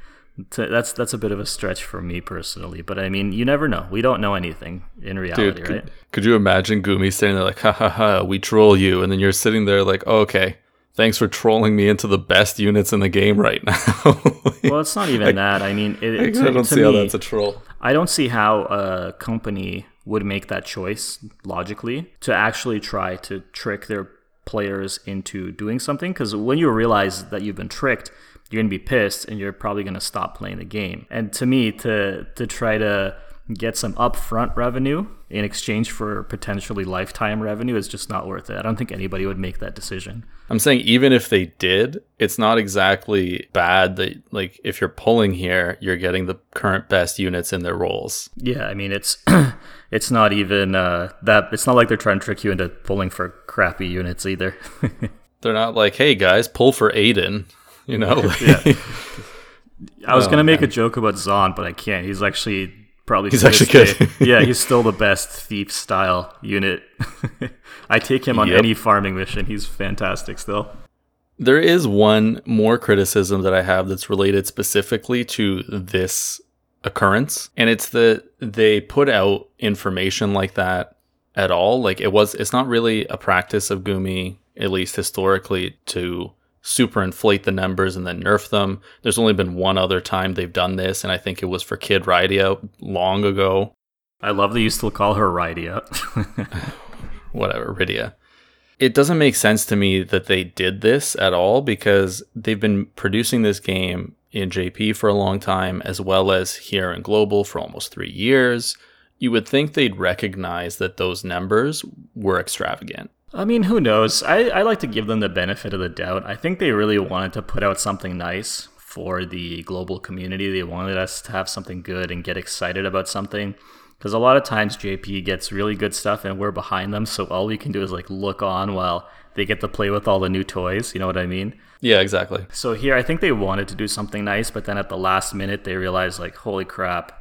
to, that's that's a bit of a stretch for me personally, but I mean, you never know. We don't know anything in reality, Dude, could, right? Could you imagine Gumi sitting there like, ha ha ha, we troll you, and then you're sitting there like, oh, okay, thanks for trolling me into the best units in the game right <laughs> now. well, it's not even that. I mean, it, I, <laughs> to, I don't see me, how that's a troll. I don't see how a company would make that choice logically to actually try to trick their players into doing something because when you realize that you've been tricked you're going to be pissed and you're probably going to stop playing the game. And to me, to to try to get some upfront revenue in exchange for potentially lifetime revenue is just not worth it. I don't think anybody would make that decision. I'm saying even if they did, it's not exactly bad that like if you're pulling here, you're getting the current best units in their roles. Yeah, I mean it's <clears throat> it's not even uh, that it's not like they're trying to trick you into pulling for crappy units either. <laughs> they're not like, "Hey guys, pull for Aiden." You know? <laughs> yeah. <laughs> I was oh, gonna make man. a joke about Zaon, but I can't. He's actually probably he's actually good. yeah, <laughs> he's still the best thief style unit. <laughs> I take him on yep. any farming mission. He's fantastic still. There is one more criticism that I have that's related specifically to this occurrence, and it's that they put out information like that at all. Like it was, it's not really a practice of Gumi, at least historically, to super inflate the numbers and then nerf them. There's only been one other time they've done this, and I think it was for Kid Rydia long ago. I love that you still call her Rydia. <laughs> whatever, Rydia. It doesn't make sense to me that they did this at all because they've been producing this game in JP for a long time, as well as here in Global for almost three years. You would think they'd recognize that those numbers were extravagant. I mean, who knows? I, I like to give them the benefit of the doubt. I think they really wanted to put out something nice for the global community. They wanted us to have something good and get excited about something. Because a lot of times JP gets really good stuff and we're behind them. So all we can do is like look on while they get to play with all the new toys. You know what I mean? Yeah, exactly. So here, I think they wanted to do something nice, but then at the last minute, they realized, like, holy crap,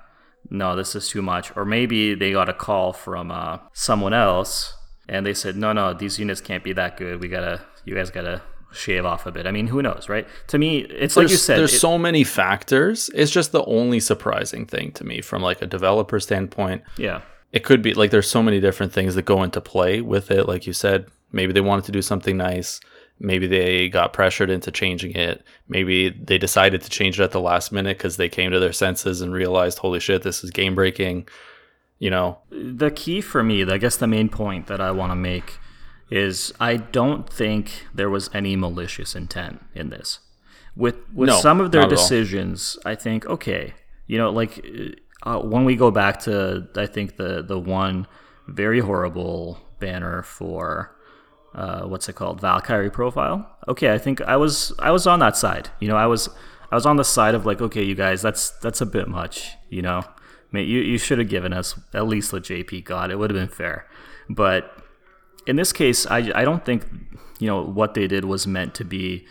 no, this is too much. Or maybe they got a call from uh, someone else and they said, no, no, these units can't be that good. We gotta, you guys gotta shave off a bit. I mean, who knows, right? To me, it's there's, like you said. There's it, so many factors. It's just the only surprising thing to me from like a developer standpoint. Yeah. It could be like there's so many different things that go into play with it. Like you said, maybe they wanted to do something nice. Maybe they got pressured into changing it. Maybe they decided to change it at the last minute because they came to their senses and realized, holy shit, this is game breaking you know? The key for me i guess the main point that i want to make is i don't think there was any malicious intent in this. With with No, some of their not at all. decisions i think okay you know like uh, when we go back to i think the the one very horrible banner for uh, what's it called? Valkyrie profile. Okay i think i was i was on that side. You know i was i was on the side of like okay you guys that's that's a bit much you know Mean, you, you should have given us at least what jp got it would have been fair but in this case I, I don't think you know what they did was meant to be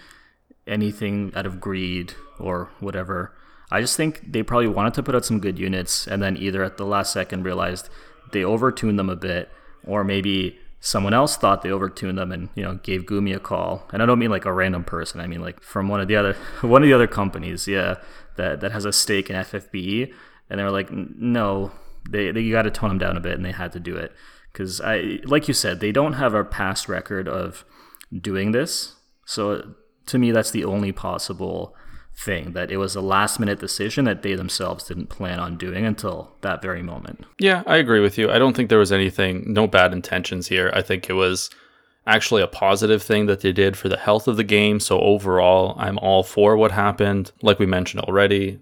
anything out of greed or whatever i just think they probably wanted to put out some good units and then either at the last second realized they overtuned them a bit or maybe someone else thought they overtuned them and you know gave Gumi a call. And I don't mean like a random person. I mean like from one of the other <laughs> one of the other companies, yeah, that that has a stake in FFBE. And they were like, no, they, they you got to tone them down a bit, and they had to do it because I like you said they don't have a past record of doing this. So to me, that's the only possible thing that it was a last minute decision that they themselves didn't plan on doing until that very moment. Yeah, I agree with you. I don't think there was anything, no bad intentions here. I think it was actually a positive thing that they did for the health of the game. So overall, I'm all for what happened. Like we mentioned already,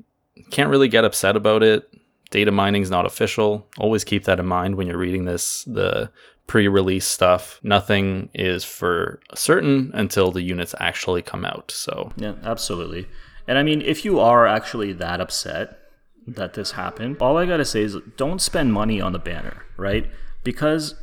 can't really get upset about it. Data mining's not official. Always keep that in mind when you're reading this, the pre-release stuff. Nothing is for certain until the units actually come out. So Yeah, absolutely. And I mean, if you are actually that upset that this happened, all I gotta say is don't spend money on the banner, right? Because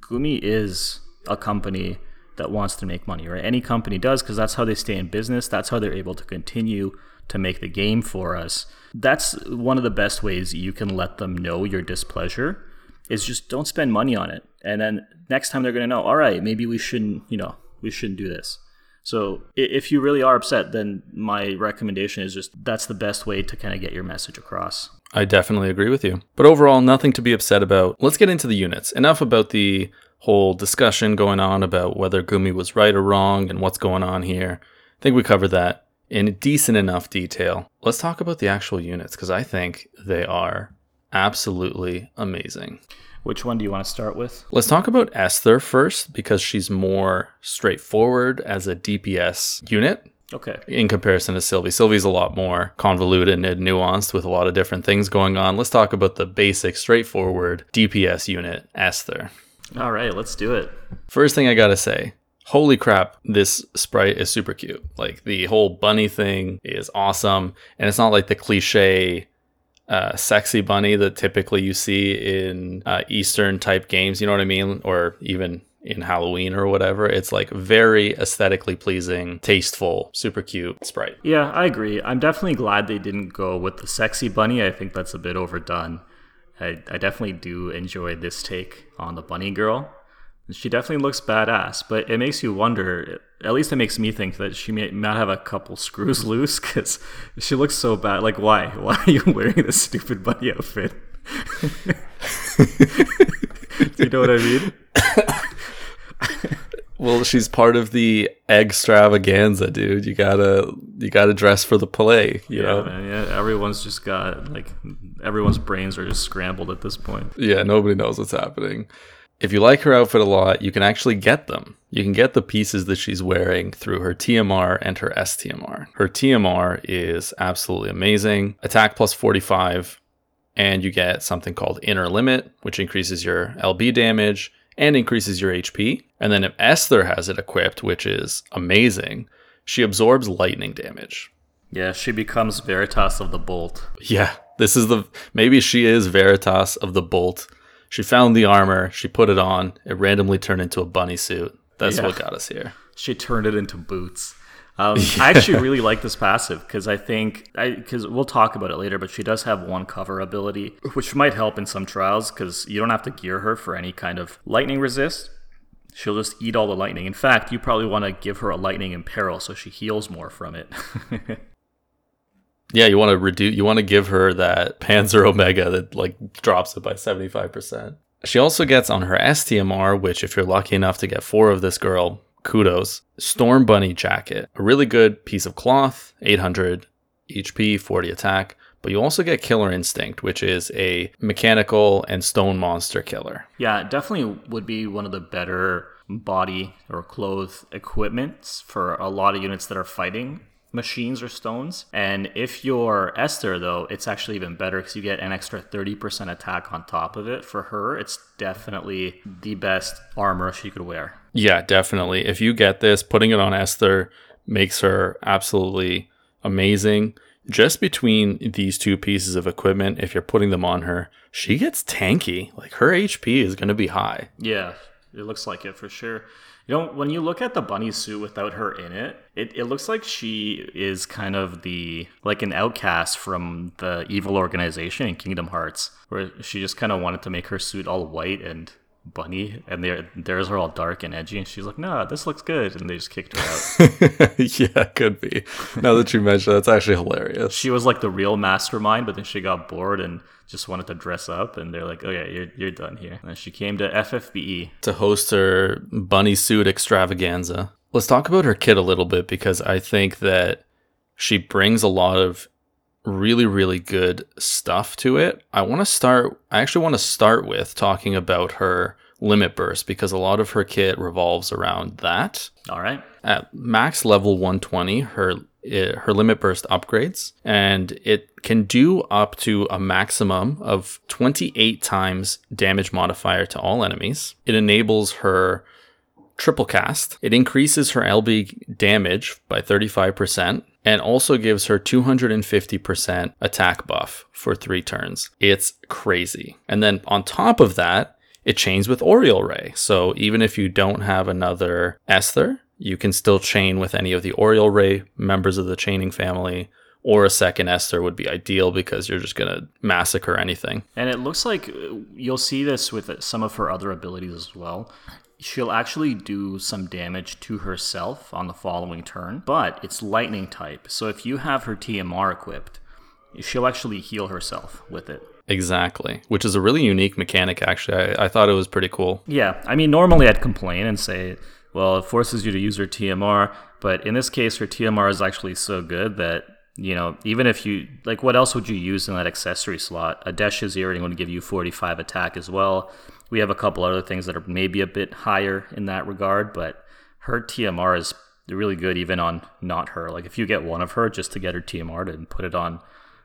Gumi is a company that wants to make money, right? Any company does because that's how they stay in business. That's how they're able to continue to make the game for us. That's one of the best ways you can let them know your displeasure is just don't spend money on it. And then next time they're going to know, all right, maybe we shouldn't, you know, we shouldn't do this. So if you really are upset, then my recommendation is just that's the best way to kind of get your message across. I definitely agree with you. But overall, nothing to be upset about. Let's get into the units. Enough about the whole discussion going on about whether Gumi was right or wrong and what's going on here. I think we covered that in decent enough detail. Let's talk about the actual units because I think they are absolutely amazing. Which one do you want to start with? Let's talk about Esther first because she's more straightforward as a DPS unit Okay. in comparison to Sylvie. Sylvie's a lot more convoluted and nuanced with a lot of different things going on. Let's talk about the basic, straightforward DPS unit, Esther. All right, let's do it. First thing I gotta say, holy crap, this sprite is super cute. Like the whole bunny thing is awesome, and it's not like the cliche uh, sexy bunny that typically you see in uh, Eastern type games. You know what I mean? Or even in Halloween or whatever. It's like very aesthetically pleasing, tasteful, super cute sprite. Yeah, I agree. I'm definitely glad they didn't go with the sexy bunny. I think that's a bit overdone. I, I definitely do enjoy this take on the bunny girl. She definitely looks badass, but it makes you wonder. At least it makes me think that she may might have a couple screws <laughs> loose because she looks so bad. Like, why? <laughs> Why are you wearing this stupid bunny outfit? do <laughs> you know what I mean? <coughs> Well, she's part of the extravaganza, dude. You gotta you gotta dress for the play, you Yeah, know? man, yeah. Everyone's just got like everyone's brains are just scrambled at this point. Yeah, nobody knows what's happening. If you like her outfit a lot, you can actually get them. You can get the pieces that she's wearing through her TMR and her STMR. Her TMR is absolutely amazing. Attack plus 45, and you get something called Inner Limit, which increases your LB damage and increases your HP. And then if Esther has it equipped, which is amazing, she absorbs lightning damage. Yeah, she becomes Veritas of the Bolt. Yeah, this is the maybe she is Veritas of the Bolt. She found the armor, she put it on, it randomly turned into a bunny suit. That's Yeah. what got us here. She turned it into boots. Um, <laughs> I actually really like this passive because I think because we'll talk about it later, but she does have one cover ability, which might help in some trials because you don't have to gear her for any kind of lightning resist. She'll just eat all the lightning. In fact, you probably want to give her a lightning imperil so she heals more from it. <laughs> Yeah, you want to reduce you want to give her that Panzer Omega that like drops it by 75%. She also gets on her STMR, which if you're lucky enough to get 4 of this girl, kudos. Storm Bunny jacket. A really good piece of cloth, 800 HP, 40 attack, but you also get Killer Instinct, which is a mechanical and stone monster killer. Yeah, it definitely would be one of the better body or clothes equipments for a lot of units that are fighting machines or stones. And if you're Esther, though, it's actually even better because you get an extra 30% attack on top of it. For her, it's definitely the best armor she could wear. Yeah, definitely. If you get this, putting it on Esther makes her absolutely amazing. Just between these two pieces of equipment, if you're putting them on her, she gets tanky. Like her HP is going to be high. Yeah, it looks like it for sure. You know, when you look at the bunny suit without her in it, it, it looks like she is kind of the like an outcast from the evil organization in Kingdom Hearts, where she just kind of wanted to make her suit all white and bunny, and their theirs are all dark and edgy, and she's like, "Nah, this looks good," and they just kicked her out. <laughs> yeah, could be. Now that you mention, that's actually hilarious. she was like the real mastermind, but then she got bored and just wanted to dress up, and they're like, "Oh yeah, you're you're done here." And then she came to FFBE. to host her bunny suit extravaganza. Let's talk about her kit a little bit because I think that she brings a lot of really, really good stuff to it. I want to start, I actually want to start with talking about her limit burst because a lot of her kit revolves around that. All right. At max level 120, her it, her limit burst upgrades and it can do up to a maximum of 28 times damage modifier to all enemies. It enables her triple cast. It increases her LB damage by 35% and also gives her 250% attack buff for 3 turns. It's crazy. And then on top of that, it chains with Aureole Ray. So even if you don't have another Esther, you can still chain with any of the Aureole Ray members of the chaining family, or a second Esther would be ideal because you're just going to massacre anything. And it looks like you'll see this with some of her other abilities as well. She'll actually do some damage to herself on the following turn, but it's lightning type. So if you have her TMR equipped, she'll actually heal herself with it. Exactly, which is a really unique mechanic, actually. I, I thought it was pretty cool. Yeah, I mean, normally I'd complain and say, well, it forces you to use her TMR, but in this case, her TMR is actually so good that, you know, even if you, like, what else would you use in that accessory slot? A Desh's earring would give you 45 attack as well. We have a couple other things that are maybe a bit higher in that regard, but her TMR is really good even on not her. Like, if you get one of her just to get her TMR and put it on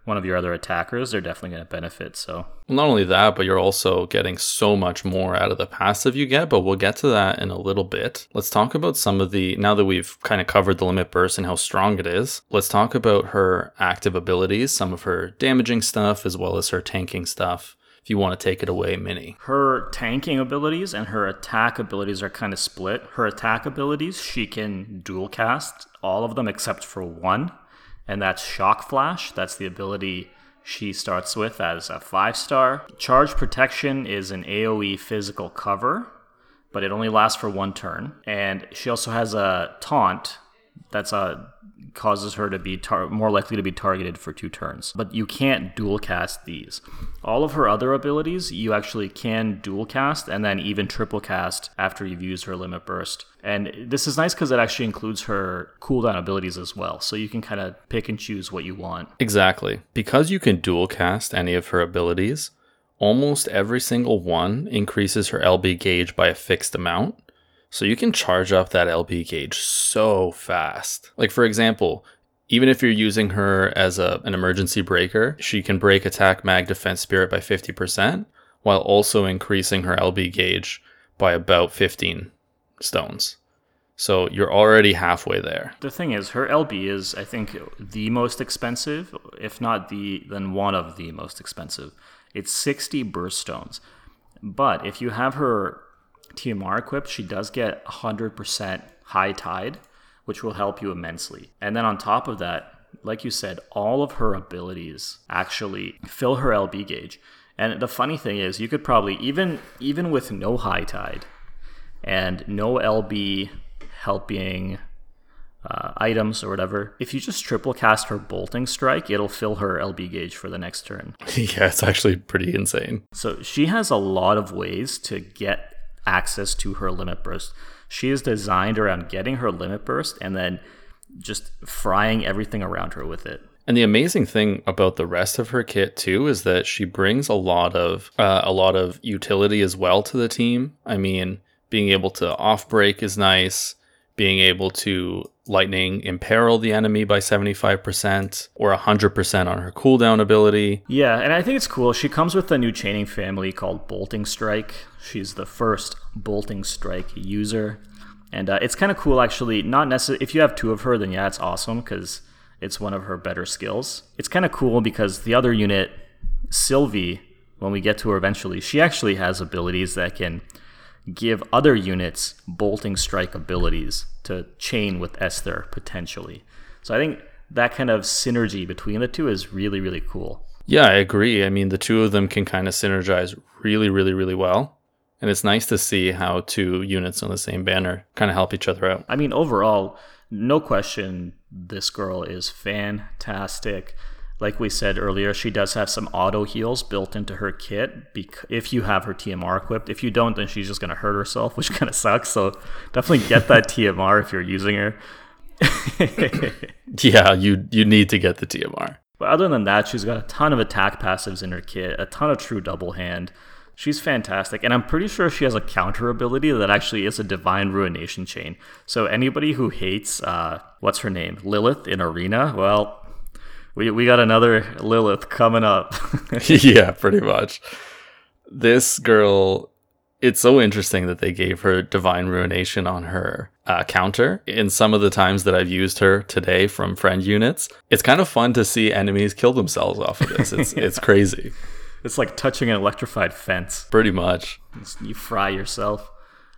one of your other attackers, they're definitely going to benefit. So, not only that, but you're also getting so much more out of the passive you get, but we'll get to that in a little bit. Let's talk about some of the, now that we've kind of covered the limit burst and how strong it is, let's talk about her active abilities, some of her damaging stuff, as well as her tanking stuff. If you want to take it away, Minnie. her tanking abilities and her attack abilities are kind of split. Her attack abilities, she can dual cast all of them except for one, and that's Shock Flash. That's the ability she starts with as a five star. Charge Protection is an AoE physical cover, but it only lasts for one turn. And she also has a taunt that's a causes her to be tar- more likely to be targeted for two turns. But you can't dual cast these. All of her other abilities you actually can dual cast and then even triple cast after you've used her limit burst. And this is nice because it actually includes her cooldown abilities as well. So you can kind of pick and choose what you want. Exactly. Because you can dual cast any of her abilities, almost every single one increases her LB gauge by a fixed amount. So you can charge up that LB gauge so fast. Like for example, even if you're using her as a, an emergency breaker, she can break attack mag defense spirit by 50% while also increasing her LB gauge by about 15 stones. So you're already halfway there. The thing is, her LB is, I think, the most expensive, if not the, then one of the most expensive. It's 60 burst stones. But if you have her TMR equipped, she does get 100% high tide, which will help you immensely. And then on top of that, like you said, all of her abilities actually fill her LB gauge. And the funny thing is, you could probably even even with no high tide and no LB helping uh, items or whatever, if you just triple cast her bolting strike, it'll fill her LB gauge for the next turn. <laughs> yeah, it's actually pretty insane. So she has a lot of ways to get access to her limit burst. She is designed around getting her limit burst and then just frying everything around her with it. And the amazing thing about the rest of her kit too is that she brings a lot of uh, a lot of utility as well to the team. I mean, being able to off break is nice. Being able to lightning imperil the enemy by 75% or 100% on her cooldown ability. Yeah, and I think it's cool. She comes with a new chaining family called Bolting Strike. She's the first Bolting Strike user. And uh, it's kind of cool, actually. Not necessarily, if you have two of her, then yeah, it's awesome because it's one of her better skills. It's kind of cool because the other unit, Sylvie, when we get to her eventually, she actually has abilities that can give other units bolting strike abilities to chain with Esther potentially. So I think that kind of synergy between the two is really, really cool. Yeah, I agree. I mean, the two of them can kind of synergize really, really, really well. And it's nice to see how two units on the same banner kind of help each other out. I mean, overall, no question, this girl is fantastic. Like we said earlier, she does have some auto heals built into her kit bec- if you have her TMR equipped. If you don't, then she's just going to hurt herself, <laughs> which kind of sucks. So definitely get that TMR if you're using her. <laughs> yeah, you you need to get the TMR. But other than that, she's got a ton of attack passives in her kit, a ton of true double hand. She's fantastic, and I'm pretty sure she has a counter ability that actually is a divine ruination chain. So anybody who hates uh, what's her name, Lilith in Arena, well, we we got another Lilith coming up. <laughs> <laughs> yeah, pretty much. This girl, it's so interesting that they gave her divine ruination on her uh, counter. In some of the times that I've used her today from friend units, it's kind of fun to see enemies kill themselves off of this. It's <laughs> yeah. it's crazy. It's like touching an electrified fence. Pretty much. You fry yourself.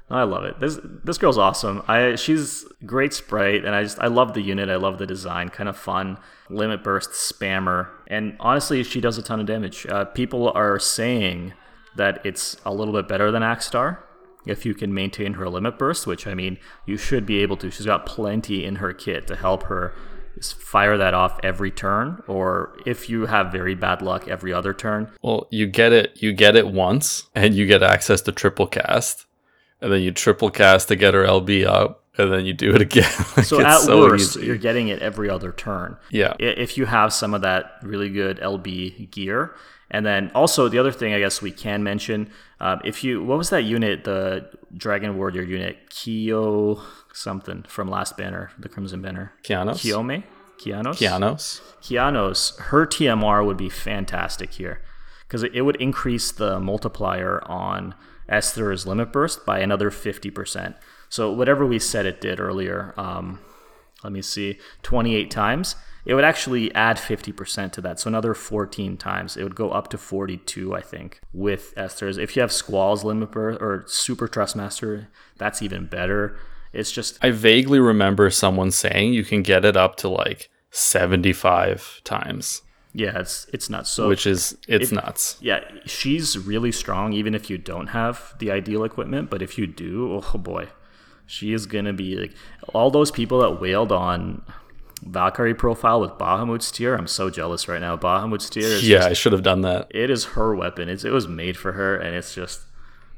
I love it. This this girl's awesome. I she's great sprite, and I just I love the unit. I love the design. Kind of fun. Limit burst spammer, and honestly, she does a ton of damage. Uh, people are saying that it's a little bit better than Axstar if you can maintain her limit burst, which I mean you should be able to. She's got plenty in her kit to help her fire that off every turn or if you have very bad luck every other turn well you get it you get it once and you get access to triple cast and then you triple cast to get her LB up, and then you do it again. <laughs> like so at so worst, easy. you're getting it every other turn. Yeah. If you have some of that really good LB gear, and then also the other thing I guess we can mention, um, if you what was that unit, the Dragon Warrior unit, Kyo something from last banner, the Crimson banner, Kianos, Kiome, Kianos, Kianos, Kianos. Her TMR would be fantastic here because it would increase the multiplier on Esther's limit burst by another 50%. So whatever we said it did earlier, um, let me see, 28 times, it would actually add 50% to that. So another 14 times. It would go up to 42, I think, with Esther's. If you have Squall's limit burst or Super Trustmaster, that's even better. It's just. I vaguely remember someone saying you can get it up to like 75 times. Yeah, it's it's nuts. So which is it's it, nuts. Yeah, she's really strong even if you don't have the ideal equipment, but if you do, oh boy. She is gonna be like all those people that wailed on Valkyrie profile with Bahamut's tear. I'm so jealous right now. Bahamut's tear is Yeah, just, I should have done that. It is her weapon. It's, it was made for her and it's just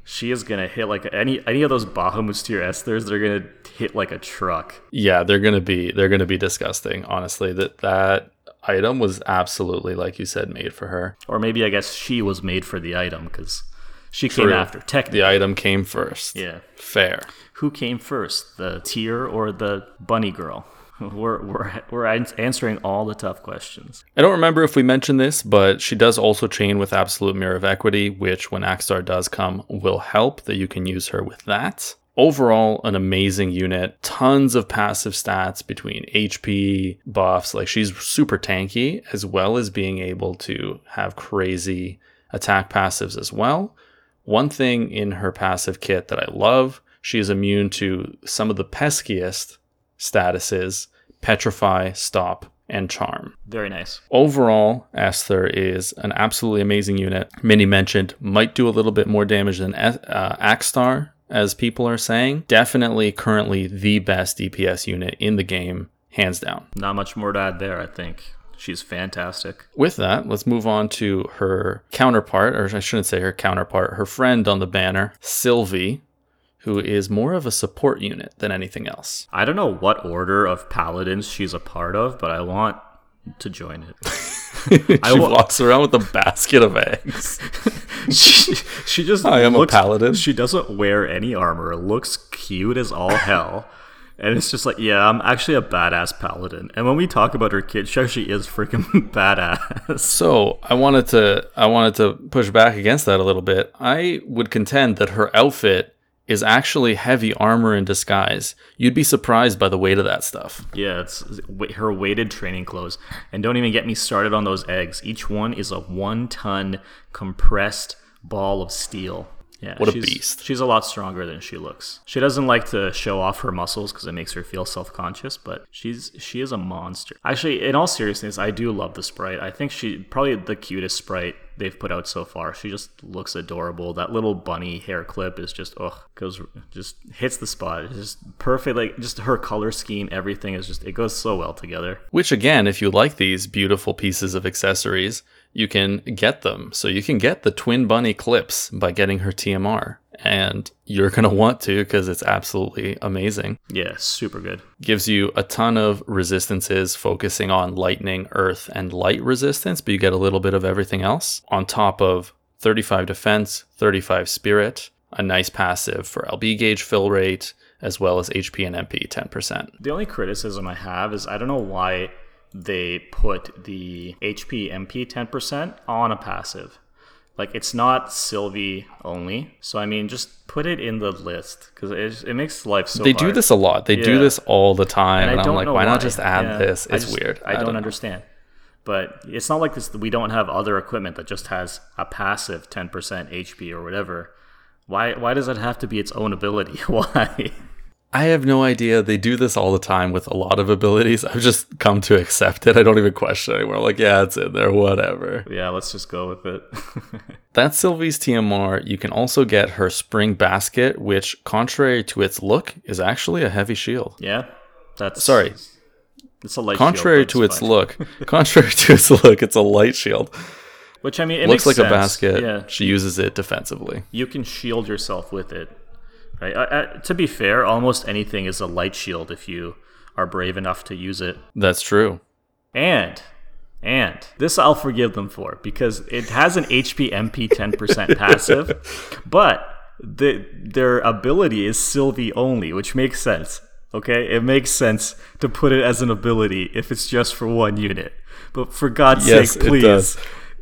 she is gonna hit like any any of those Bahamut's tear Esthers. they're gonna hit like a truck. Yeah, they're gonna be they're gonna be disgusting, honestly. That that item was absolutely, like you said, made for her. Or maybe I guess she was made for the item because she came after. Technically, The item came first. yeah. Fair. Who came first, the tear or the bunny girl? <laughs> We're we're we're answering all the tough questions. I don't remember if we mentioned this, but she does also chain with Absolute Mirror of Equity, which when Axstar does come will help that you can use her with that. Overall, an amazing unit. Tons of passive stats between HP buffs. Like she's super tanky, as well as being able to have crazy attack passives as well. One thing in her passive kit that I love, she is immune to some of the peskiest statuses Petrify, Stop, and Charm. Very nice. Overall, Esther is an absolutely amazing unit. Minnie mentioned might do a little bit more damage than uh, Axstar, as people are saying. Definitely currently the best DPS unit in the game, hands down. Not much more to add there. I think she's fantastic. With that, let's move on to her counterpart, or I shouldn't say her counterpart, her friend on the banner, Sylvie, who is more of a support unit than anything else. I don't know what order of paladins she's a part of, but I want to join it. <laughs> <laughs> she wa- walks around with a basket of eggs. <laughs> she, she just I am a looks- paladin. She doesn't wear any armor. Looks cute as all hell. And it's just like, yeah, I'm actually a badass paladin. And when we talk about her kid, she actually is freaking <laughs> badass. So I wanted to I wanted to push back against that a little bit. I would contend that her outfit is actually heavy armor in disguise. You'd be surprised by the weight of that stuff. Yeah, it's her weighted training clothes. And don't even get me started on those eggs. Each one is a one ton compressed ball of steel. Yeah, What a she's, beast. She's a lot stronger than she looks. She doesn't like to show off her muscles because it makes her feel self conscious, but she's she is a monster. Actually, in all seriousness, I do love the sprite. I think she probably the cutest sprite they've put out so far. She just looks adorable. That little bunny hair clip is just ugh goes just hits the spot. It's just perfect. Like just her color scheme, everything is just it goes so well together. Which again, if you like these beautiful pieces of accessories, you can get them. So you can get the twin bunny clips by getting her TMR. And you're going <laughs> to want to because it's absolutely amazing. Yeah, super good. gives you a ton of resistances focusing on lightning, earth, and light resistance, but you get a little bit of everything else on top of 35 defense, 35 spirit, a nice passive for LB gauge fill rate, as well as HP and MP 10%. The only criticism I have is I don't know why they put the HP MP 10% on a passive. Like it's not Sylvie only. So I mean, just put it in the list because it, it makes life so They hard. do this a lot. They do this all the time. And And, I I'm like, know why, not just add Yeah. this? I It's just- weird. I, don't, know. understand. But it's not like this. We don't have other equipment that just has a passive 10% HP or whatever. Why? Why does it have to be its own ability? <laughs> Why? I have no idea. They do this all the time with a lot of abilities. I've just come to accept it. I don't even question it anymore. Like, yeah, it's in there, whatever. yeah, let's just go with it. <laughs> That's Sylvie's TMR. You can also get her spring basket, which, contrary to its look, is actually a heavy shield. yeah, that's Sorry. It's a light. Contrary shield, to its fine. look, <laughs> contrary to its look, it's a light shield. which I mean, it Looks like makes a basket. Yeah, She uses it defensively. you can shield yourself with it, right? Uh, uh, to be fair, almost anything is a light shield if you are brave enough to use it. That's true. And and this I'll forgive them for because it has an HP MP 10% passive, <laughs> but the their ability is Sylvie only, which makes sense. Okay, it makes sense to put it as an ability if it's just for one unit. But for God's Yes, sake, it please, does.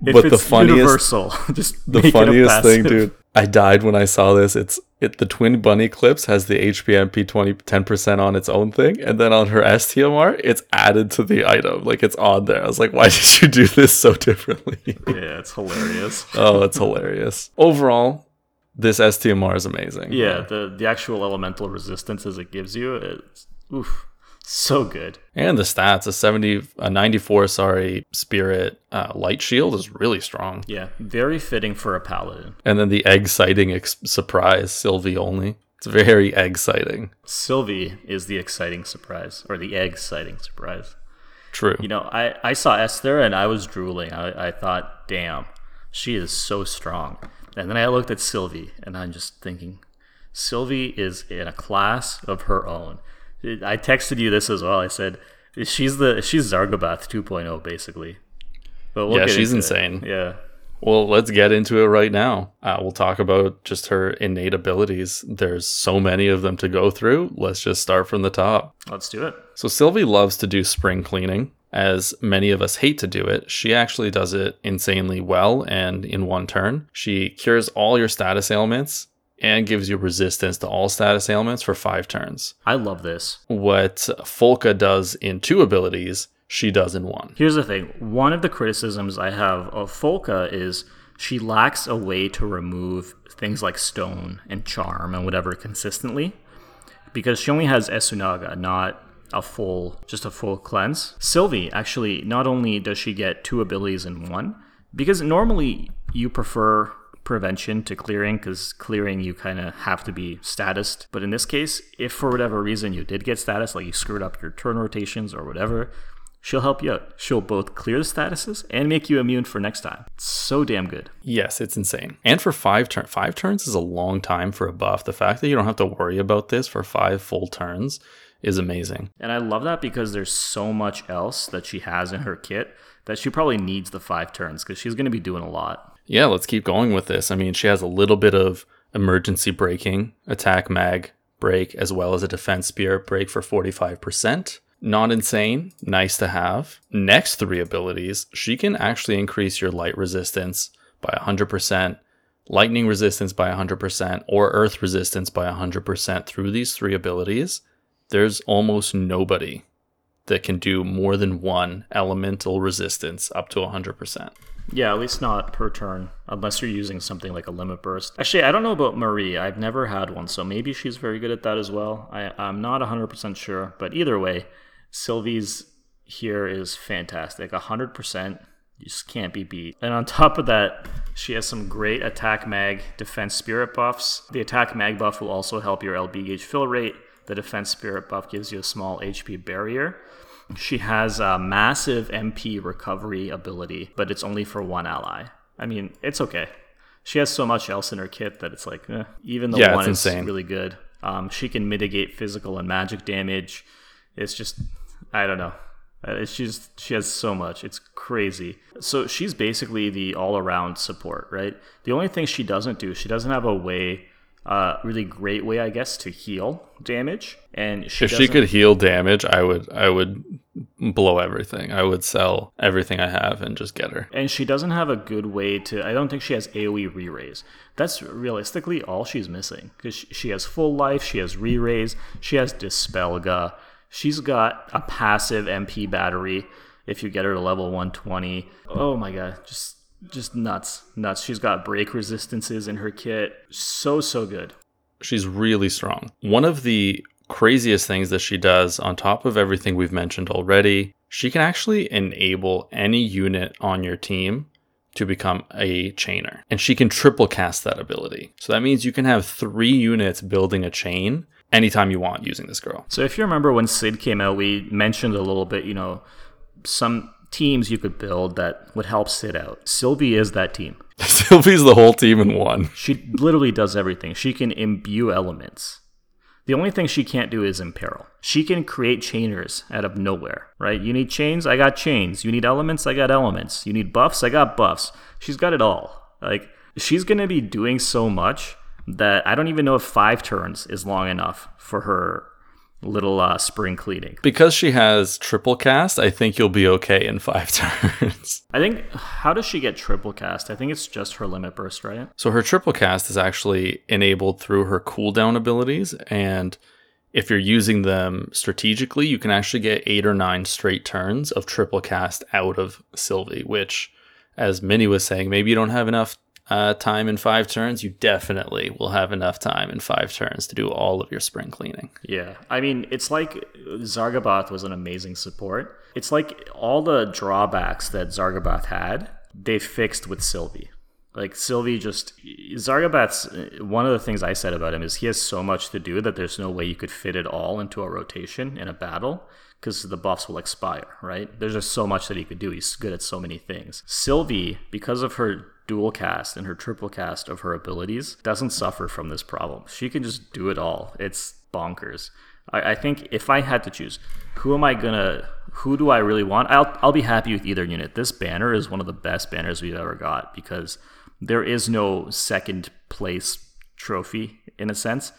if But the funniest- universal, <laughs> just The it funniest thing, dude. I died when I saw this. It's it. The twin bunny clips has the HPMP 20 10 percent on its own thing, and then on her STMR, it's added to the item. Like it's on there. I was like, why <laughs> did you do this so differently? Yeah, it's hilarious. <laughs> oh, it's hilarious. Overall, this STMR is amazing. Yeah, the the actual elemental resistances it gives you, it's oof, so good. And the stats, a 70, a 94, sorry, spirit uh, light shield is really strong. Yeah, very fitting for a paladin. And then the egg sighting ex- surprise, Sylvie only. It's very exciting. Sylvie is the exciting surprise, or the egg sighting surprise. True. You know, I, I saw Esther and I was drooling. I, I thought, damn, she is so strong. And then I looked at Sylvie and I'm just thinking, Sylvie is in a class of her own. I texted you this as well. I said, She's the she's Zargabaath 2.0 basically. But we'll Yeah, she's into it. insane. Yeah. Well, let's get into it right now. Uh, we'll talk about just her innate abilities. There's so many of them to go through. Let's just start from the top. Let's do it. So, Sylvie loves to do spring cleaning. As many of us hate to do it, she actually does it insanely well and in one turn. She cures all your status ailments and gives you resistance to all status ailments for five turns. I love this. What Folka does in two abilities, she does in one. Here's the thing. One of the criticisms I have of Folka is she lacks a way to remove things like stone and charm and whatever consistently because she only has Esunaga, not a full just a full cleanse. Sylvie actually not only does she get two abilities in one, because normally you prefer prevention to clearing because clearing you kind of have to be statused. But in this case, if for whatever reason you did get status, like you screwed up your turn rotations or whatever, she'll help you out. She'll both clear the statuses and make you immune for next time. It's so damn good. Yes, it's insane. And for five turns, five turns is a long time for a buff. The fact that you don't have to worry about this for five full turns is amazing. And I love that because there's so much else that she has in her kit that she probably needs the five turns because she's going to be doing a lot. Yeah, let's keep going with this. I mean, she has a little bit of emergency braking, attack mag break, as well as a defense spirit break for 45%. Not insane, nice to have. Next three abilities, she can actually increase your light resistance by 100%, lightning resistance by 100%, or earth resistance by 100% through these three abilities. There's almost nobody that can do more than one elemental resistance up to 100%. Yeah, at least not per turn, unless you're using something like a limit burst. Actually, I don't know about Marie. I've never had one, so maybe she's very good at that as well. I, I'm not 100% sure, but either way, Sylvie's here is fantastic. 100%. You just can't be beat. And on top of that, she has some great attack mag defense spirit buffs. The attack mag buff will also help your LB gauge fill rate. The defense spirit buff gives you a small HP barrier. She has a massive MP recovery ability, but it's only for one ally. I mean, it's okay. She has so much else in her kit that it's like, eh. even the Yeah, one is insane. really good. Um, she can mitigate physical and magic damage. It's just, I don't know. Uh, It's just she has so much. It's crazy. So she's basically the all-around support, right? The only thing she doesn't do, she doesn't have a way, uh, really great way, I guess, to heal damage. And she if she could heal damage, I would I would blow everything. I would sell everything I have and just get her. and she doesn't have a good way to i don't think she has aoe re-raise that's realistically all she's missing because she has full life she has re-raise she has dispelga she's got a passive mp battery if you get her to level 120 oh my god just just nuts nuts she's got break resistances in her kit so so good She's really strong. One of the craziest things that she does, on top of everything we've mentioned already, she can actually enable any unit on your team to become a chainer. And she can triple cast that ability. So that means you can have three units building a chain anytime you want using this girl. so if you remember when cid came out we mentioned a little bit you know some teams you could build that would help cid out sylvie is that team <laughs> Sylvie's the whole team in one. She literally does everything. She can imbue elements. The only thing she can't do is imperil. She can create chainers out of nowhere, right? You need chains, I got chains. You need elements, I got elements. You need buffs, I got buffs. She's got it all. Like, she's going to be doing so much that I don't even know if five turns is long enough for her little uh, spring cleaning. Because she has triple cast, I think you'll be okay in five <laughs> turns. I think, how does she get triple cast? I think it's just her limit burst, right? So her triple cast is actually enabled through her cooldown abilities, and if you're using them strategically, you can actually get eight or nine straight turns of triple cast out of Sylvie. Which, as Minnie was saying, maybe you don't have enough uh, time in five turns. You definitely will have enough time in five turns to do all of your spring cleaning. Yeah, I mean, it's like Zargabaath was an amazing support. It's like all the drawbacks that Zargabaath had, they fixed with Sylvie. Like Sylvie just Zargabaath's one of the things I said about him is he has so much to do that there's no way you could fit it all into a rotation in a battle because the buffs will expire, right? There's just so much that he could do. He's good at so many things. Sylvie, because of her dual cast and her triple cast of her abilities, doesn't suffer from this problem. She can just do it all. It's bonkers. I, I think if I had to choose, who am I gonna who do I really want? I'll I'll be happy with either unit. This banner is one of the best banners we've ever got because there is no second place trophy in a sense.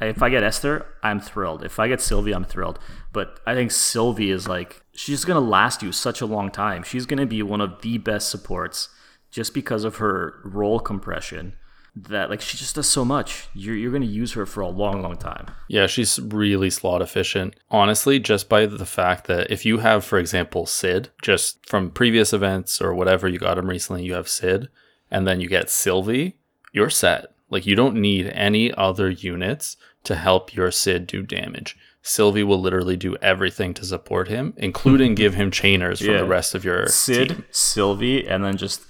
If I get Esther, I'm thrilled. If I get Sylvie, I'm thrilled. But I think Sylvie is like she's gonna last you such a long time. She's gonna be one of the best supports just because of her role compression that like she just does so much. You're you're gonna use her for a long, long time. Yeah, she's really slot efficient. Honestly, just by the fact that if you have, for example, Cid, just from previous events or whatever you got him recently, you have Cid, and then you get Sylvie, you're set. Like you don't need any other units to help your Cid do damage. Sylvie will literally do everything to support him, including <laughs> give him chainers from Yeah. the rest of your Cid, team. Sylvie, and then just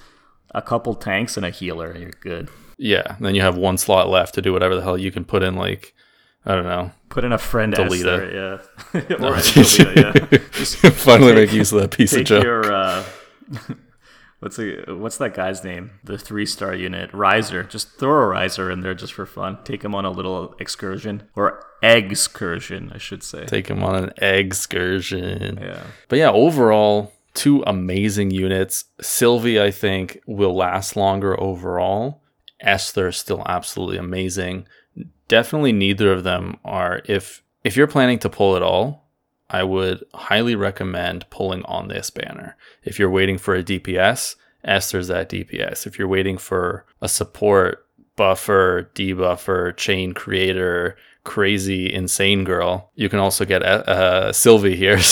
a couple tanks and a healer. You're good. Yeah, then you have one slot left to do whatever the hell you can put in, like I don't know. Put in a friend Delita. Esther, yeah. <laughs> or a Delita, yeah. <laughs> Finally, make use of that piece of joke. your uh, <laughs> what's the what's that guy's name? The three star unit, Riser. Just throw a Riser in there just for fun. Take him on a little excursion or excursion, I should say. Take him on an excursion. yeah. But yeah, overall, two amazing units. Sylvie, I think, will last longer overall. Esther is still absolutely amazing. Definitely neither of them are if if you're planning to pull it all, I would highly recommend pulling on this banner. If you're waiting for a DPS, Esther's that DPS. If you're waiting for a support, buffer, debuffer, chain creator, crazy insane girl, you can also get uh, uh, Sylvie here. <laughs>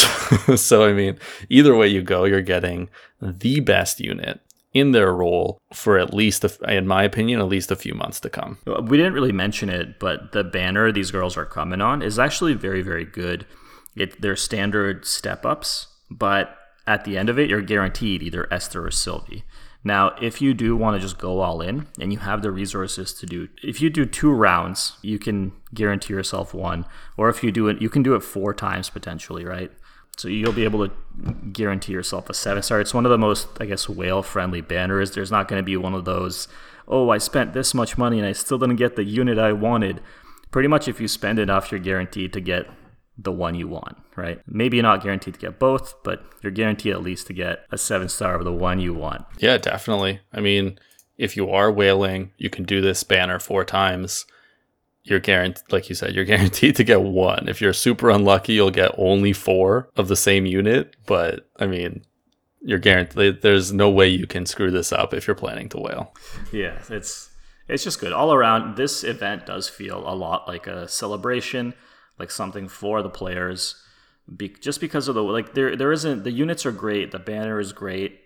So, so I mean, either way you go, you're getting the best unit in their role for at least, a, in my opinion, at least a few months to come. We didn't really mention it, but the banner these girls are coming on is actually very, very good. It they're standard step ups, but at the end of it, you're guaranteed either Esther or Sylvie. Now, if you do want to just go all in and you have the resources to do, if you do two rounds, you can guarantee yourself one. Or if you do it, you can do it four times potentially, right? So you'll be able to guarantee yourself a seven star. It's one of the most, I guess, whale friendly banners. There's not going to be one of those, oh, I spent this much money and I still didn't get the unit I wanted. Pretty much, if you spend enough, you're guaranteed to get the one you want, right? Maybe you're not guaranteed to get both, but you're guaranteed at least to get a seven star of the one you want. Yeah, definitely. I mean, if you are whaling, you can do this banner four times. You're guaranteed, like you said, you're <laughs> guaranteed to get one. If you're super unlucky, you'll get only four of the same unit. But I mean, you're guaranteed. There's no way you can screw this up if you're planning to whale. Yeah, it's it's just good all around. This event does feel a lot like a celebration, like something for the players. Be, just because of the like, there there isn't the units are great, the banner is great,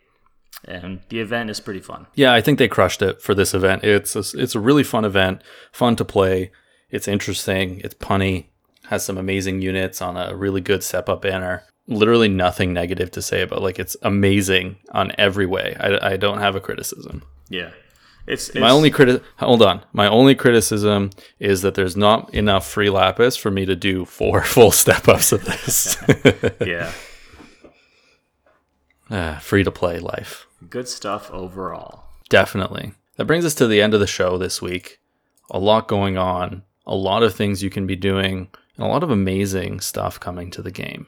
and the event is pretty fun. Yeah, I think they crushed it for this event. It's a, it's a really fun event, fun to play. It's interesting. It's punny. Has some amazing units on a really good step up banner. Literally nothing negative to say about. Like it's amazing on every way. I, I don't have a criticism. Yeah, it's, it's My only criti- hold on. My only criticism is that there's not enough free lapis for me to do four <laughs> full step ups of this. <laughs> yeah ah, free to play life. good stuff overall. Definitely. That brings us to the end of the show this week. A lot going on, a lot of things you can be doing, and a lot of amazing stuff coming to the game.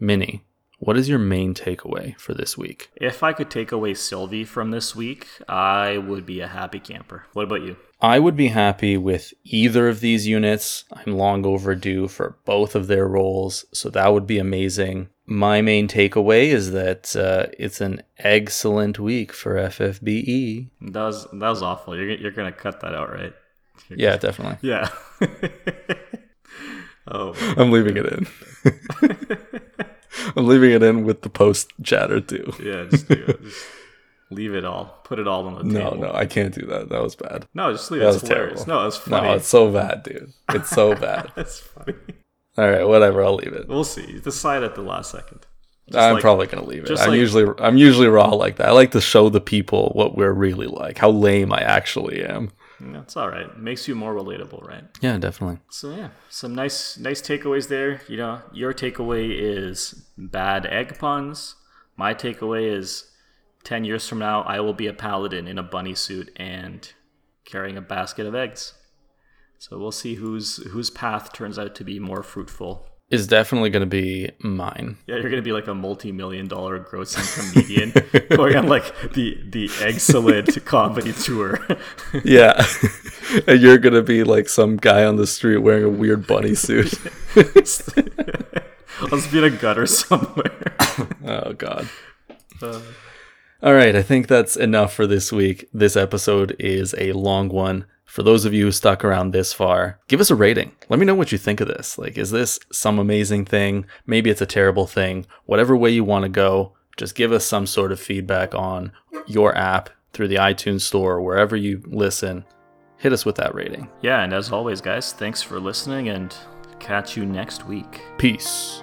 Minnie, what is your main takeaway for this week? If I could take away Sylvie from this week, I would be a happy camper. What about you? I would be happy with either of these units. I'm long overdue for both of their roles, so that would be amazing. My main takeaway is that uh, it's an excellent week for FFBE. That was that was awful. You're you're gonna cut that out, right? Yeah, definitely. Yeah. <laughs> oh. <laughs> I'm leaving it in. <laughs> <laughs> I'm leaving it in with the post chatter too. <laughs> Yeah, just, do it. Just leave it all. Put it all on the No, table. no, no, I can't do that. That was bad. No, just leave it. That It's was hilarious. terrible. No, it's funny. No, it's so bad, dude. It's so <laughs> bad. That's funny. All right, whatever. I'll leave it. We'll see. Decide at the last second. Just I'm like- probably gonna leave it. I'm like- usually I'm usually raw like that. I like to show the people what we're really like, how lame I actually am. It's all right. Makes you more relatable, right? Yeah, definitely. So yeah, some nice nice takeaways there. You know, your takeaway is bad egg puns. My takeaway is ten years from now, I will be a paladin in a bunny suit and carrying a basket of eggs. So we'll see whose whose path turns out to be more fruitful. Is definitely going to be mine. Yeah, you're gonna be like a multi-million dollar grossing comedian <laughs> going on like the the excellent <laughs> comedy tour. Yeah. <laughs> and you're going to be like some guy on the street wearing a weird bunny suit. Let's be in a gutter somewhere. oh, God. Uh. All right, I think that's enough for this week. This episode is a long one. For those of you who stuck around this far, give us a rating. Let me know what you think of this. Like, is this some amazing thing? Maybe it's a terrible thing. Whatever way you want to go, just give us some sort of feedback on your app through the iTunes store, wherever you listen. Hit us with that rating. Yeah, and as always, guys, thanks for listening and catch you next week. Peace.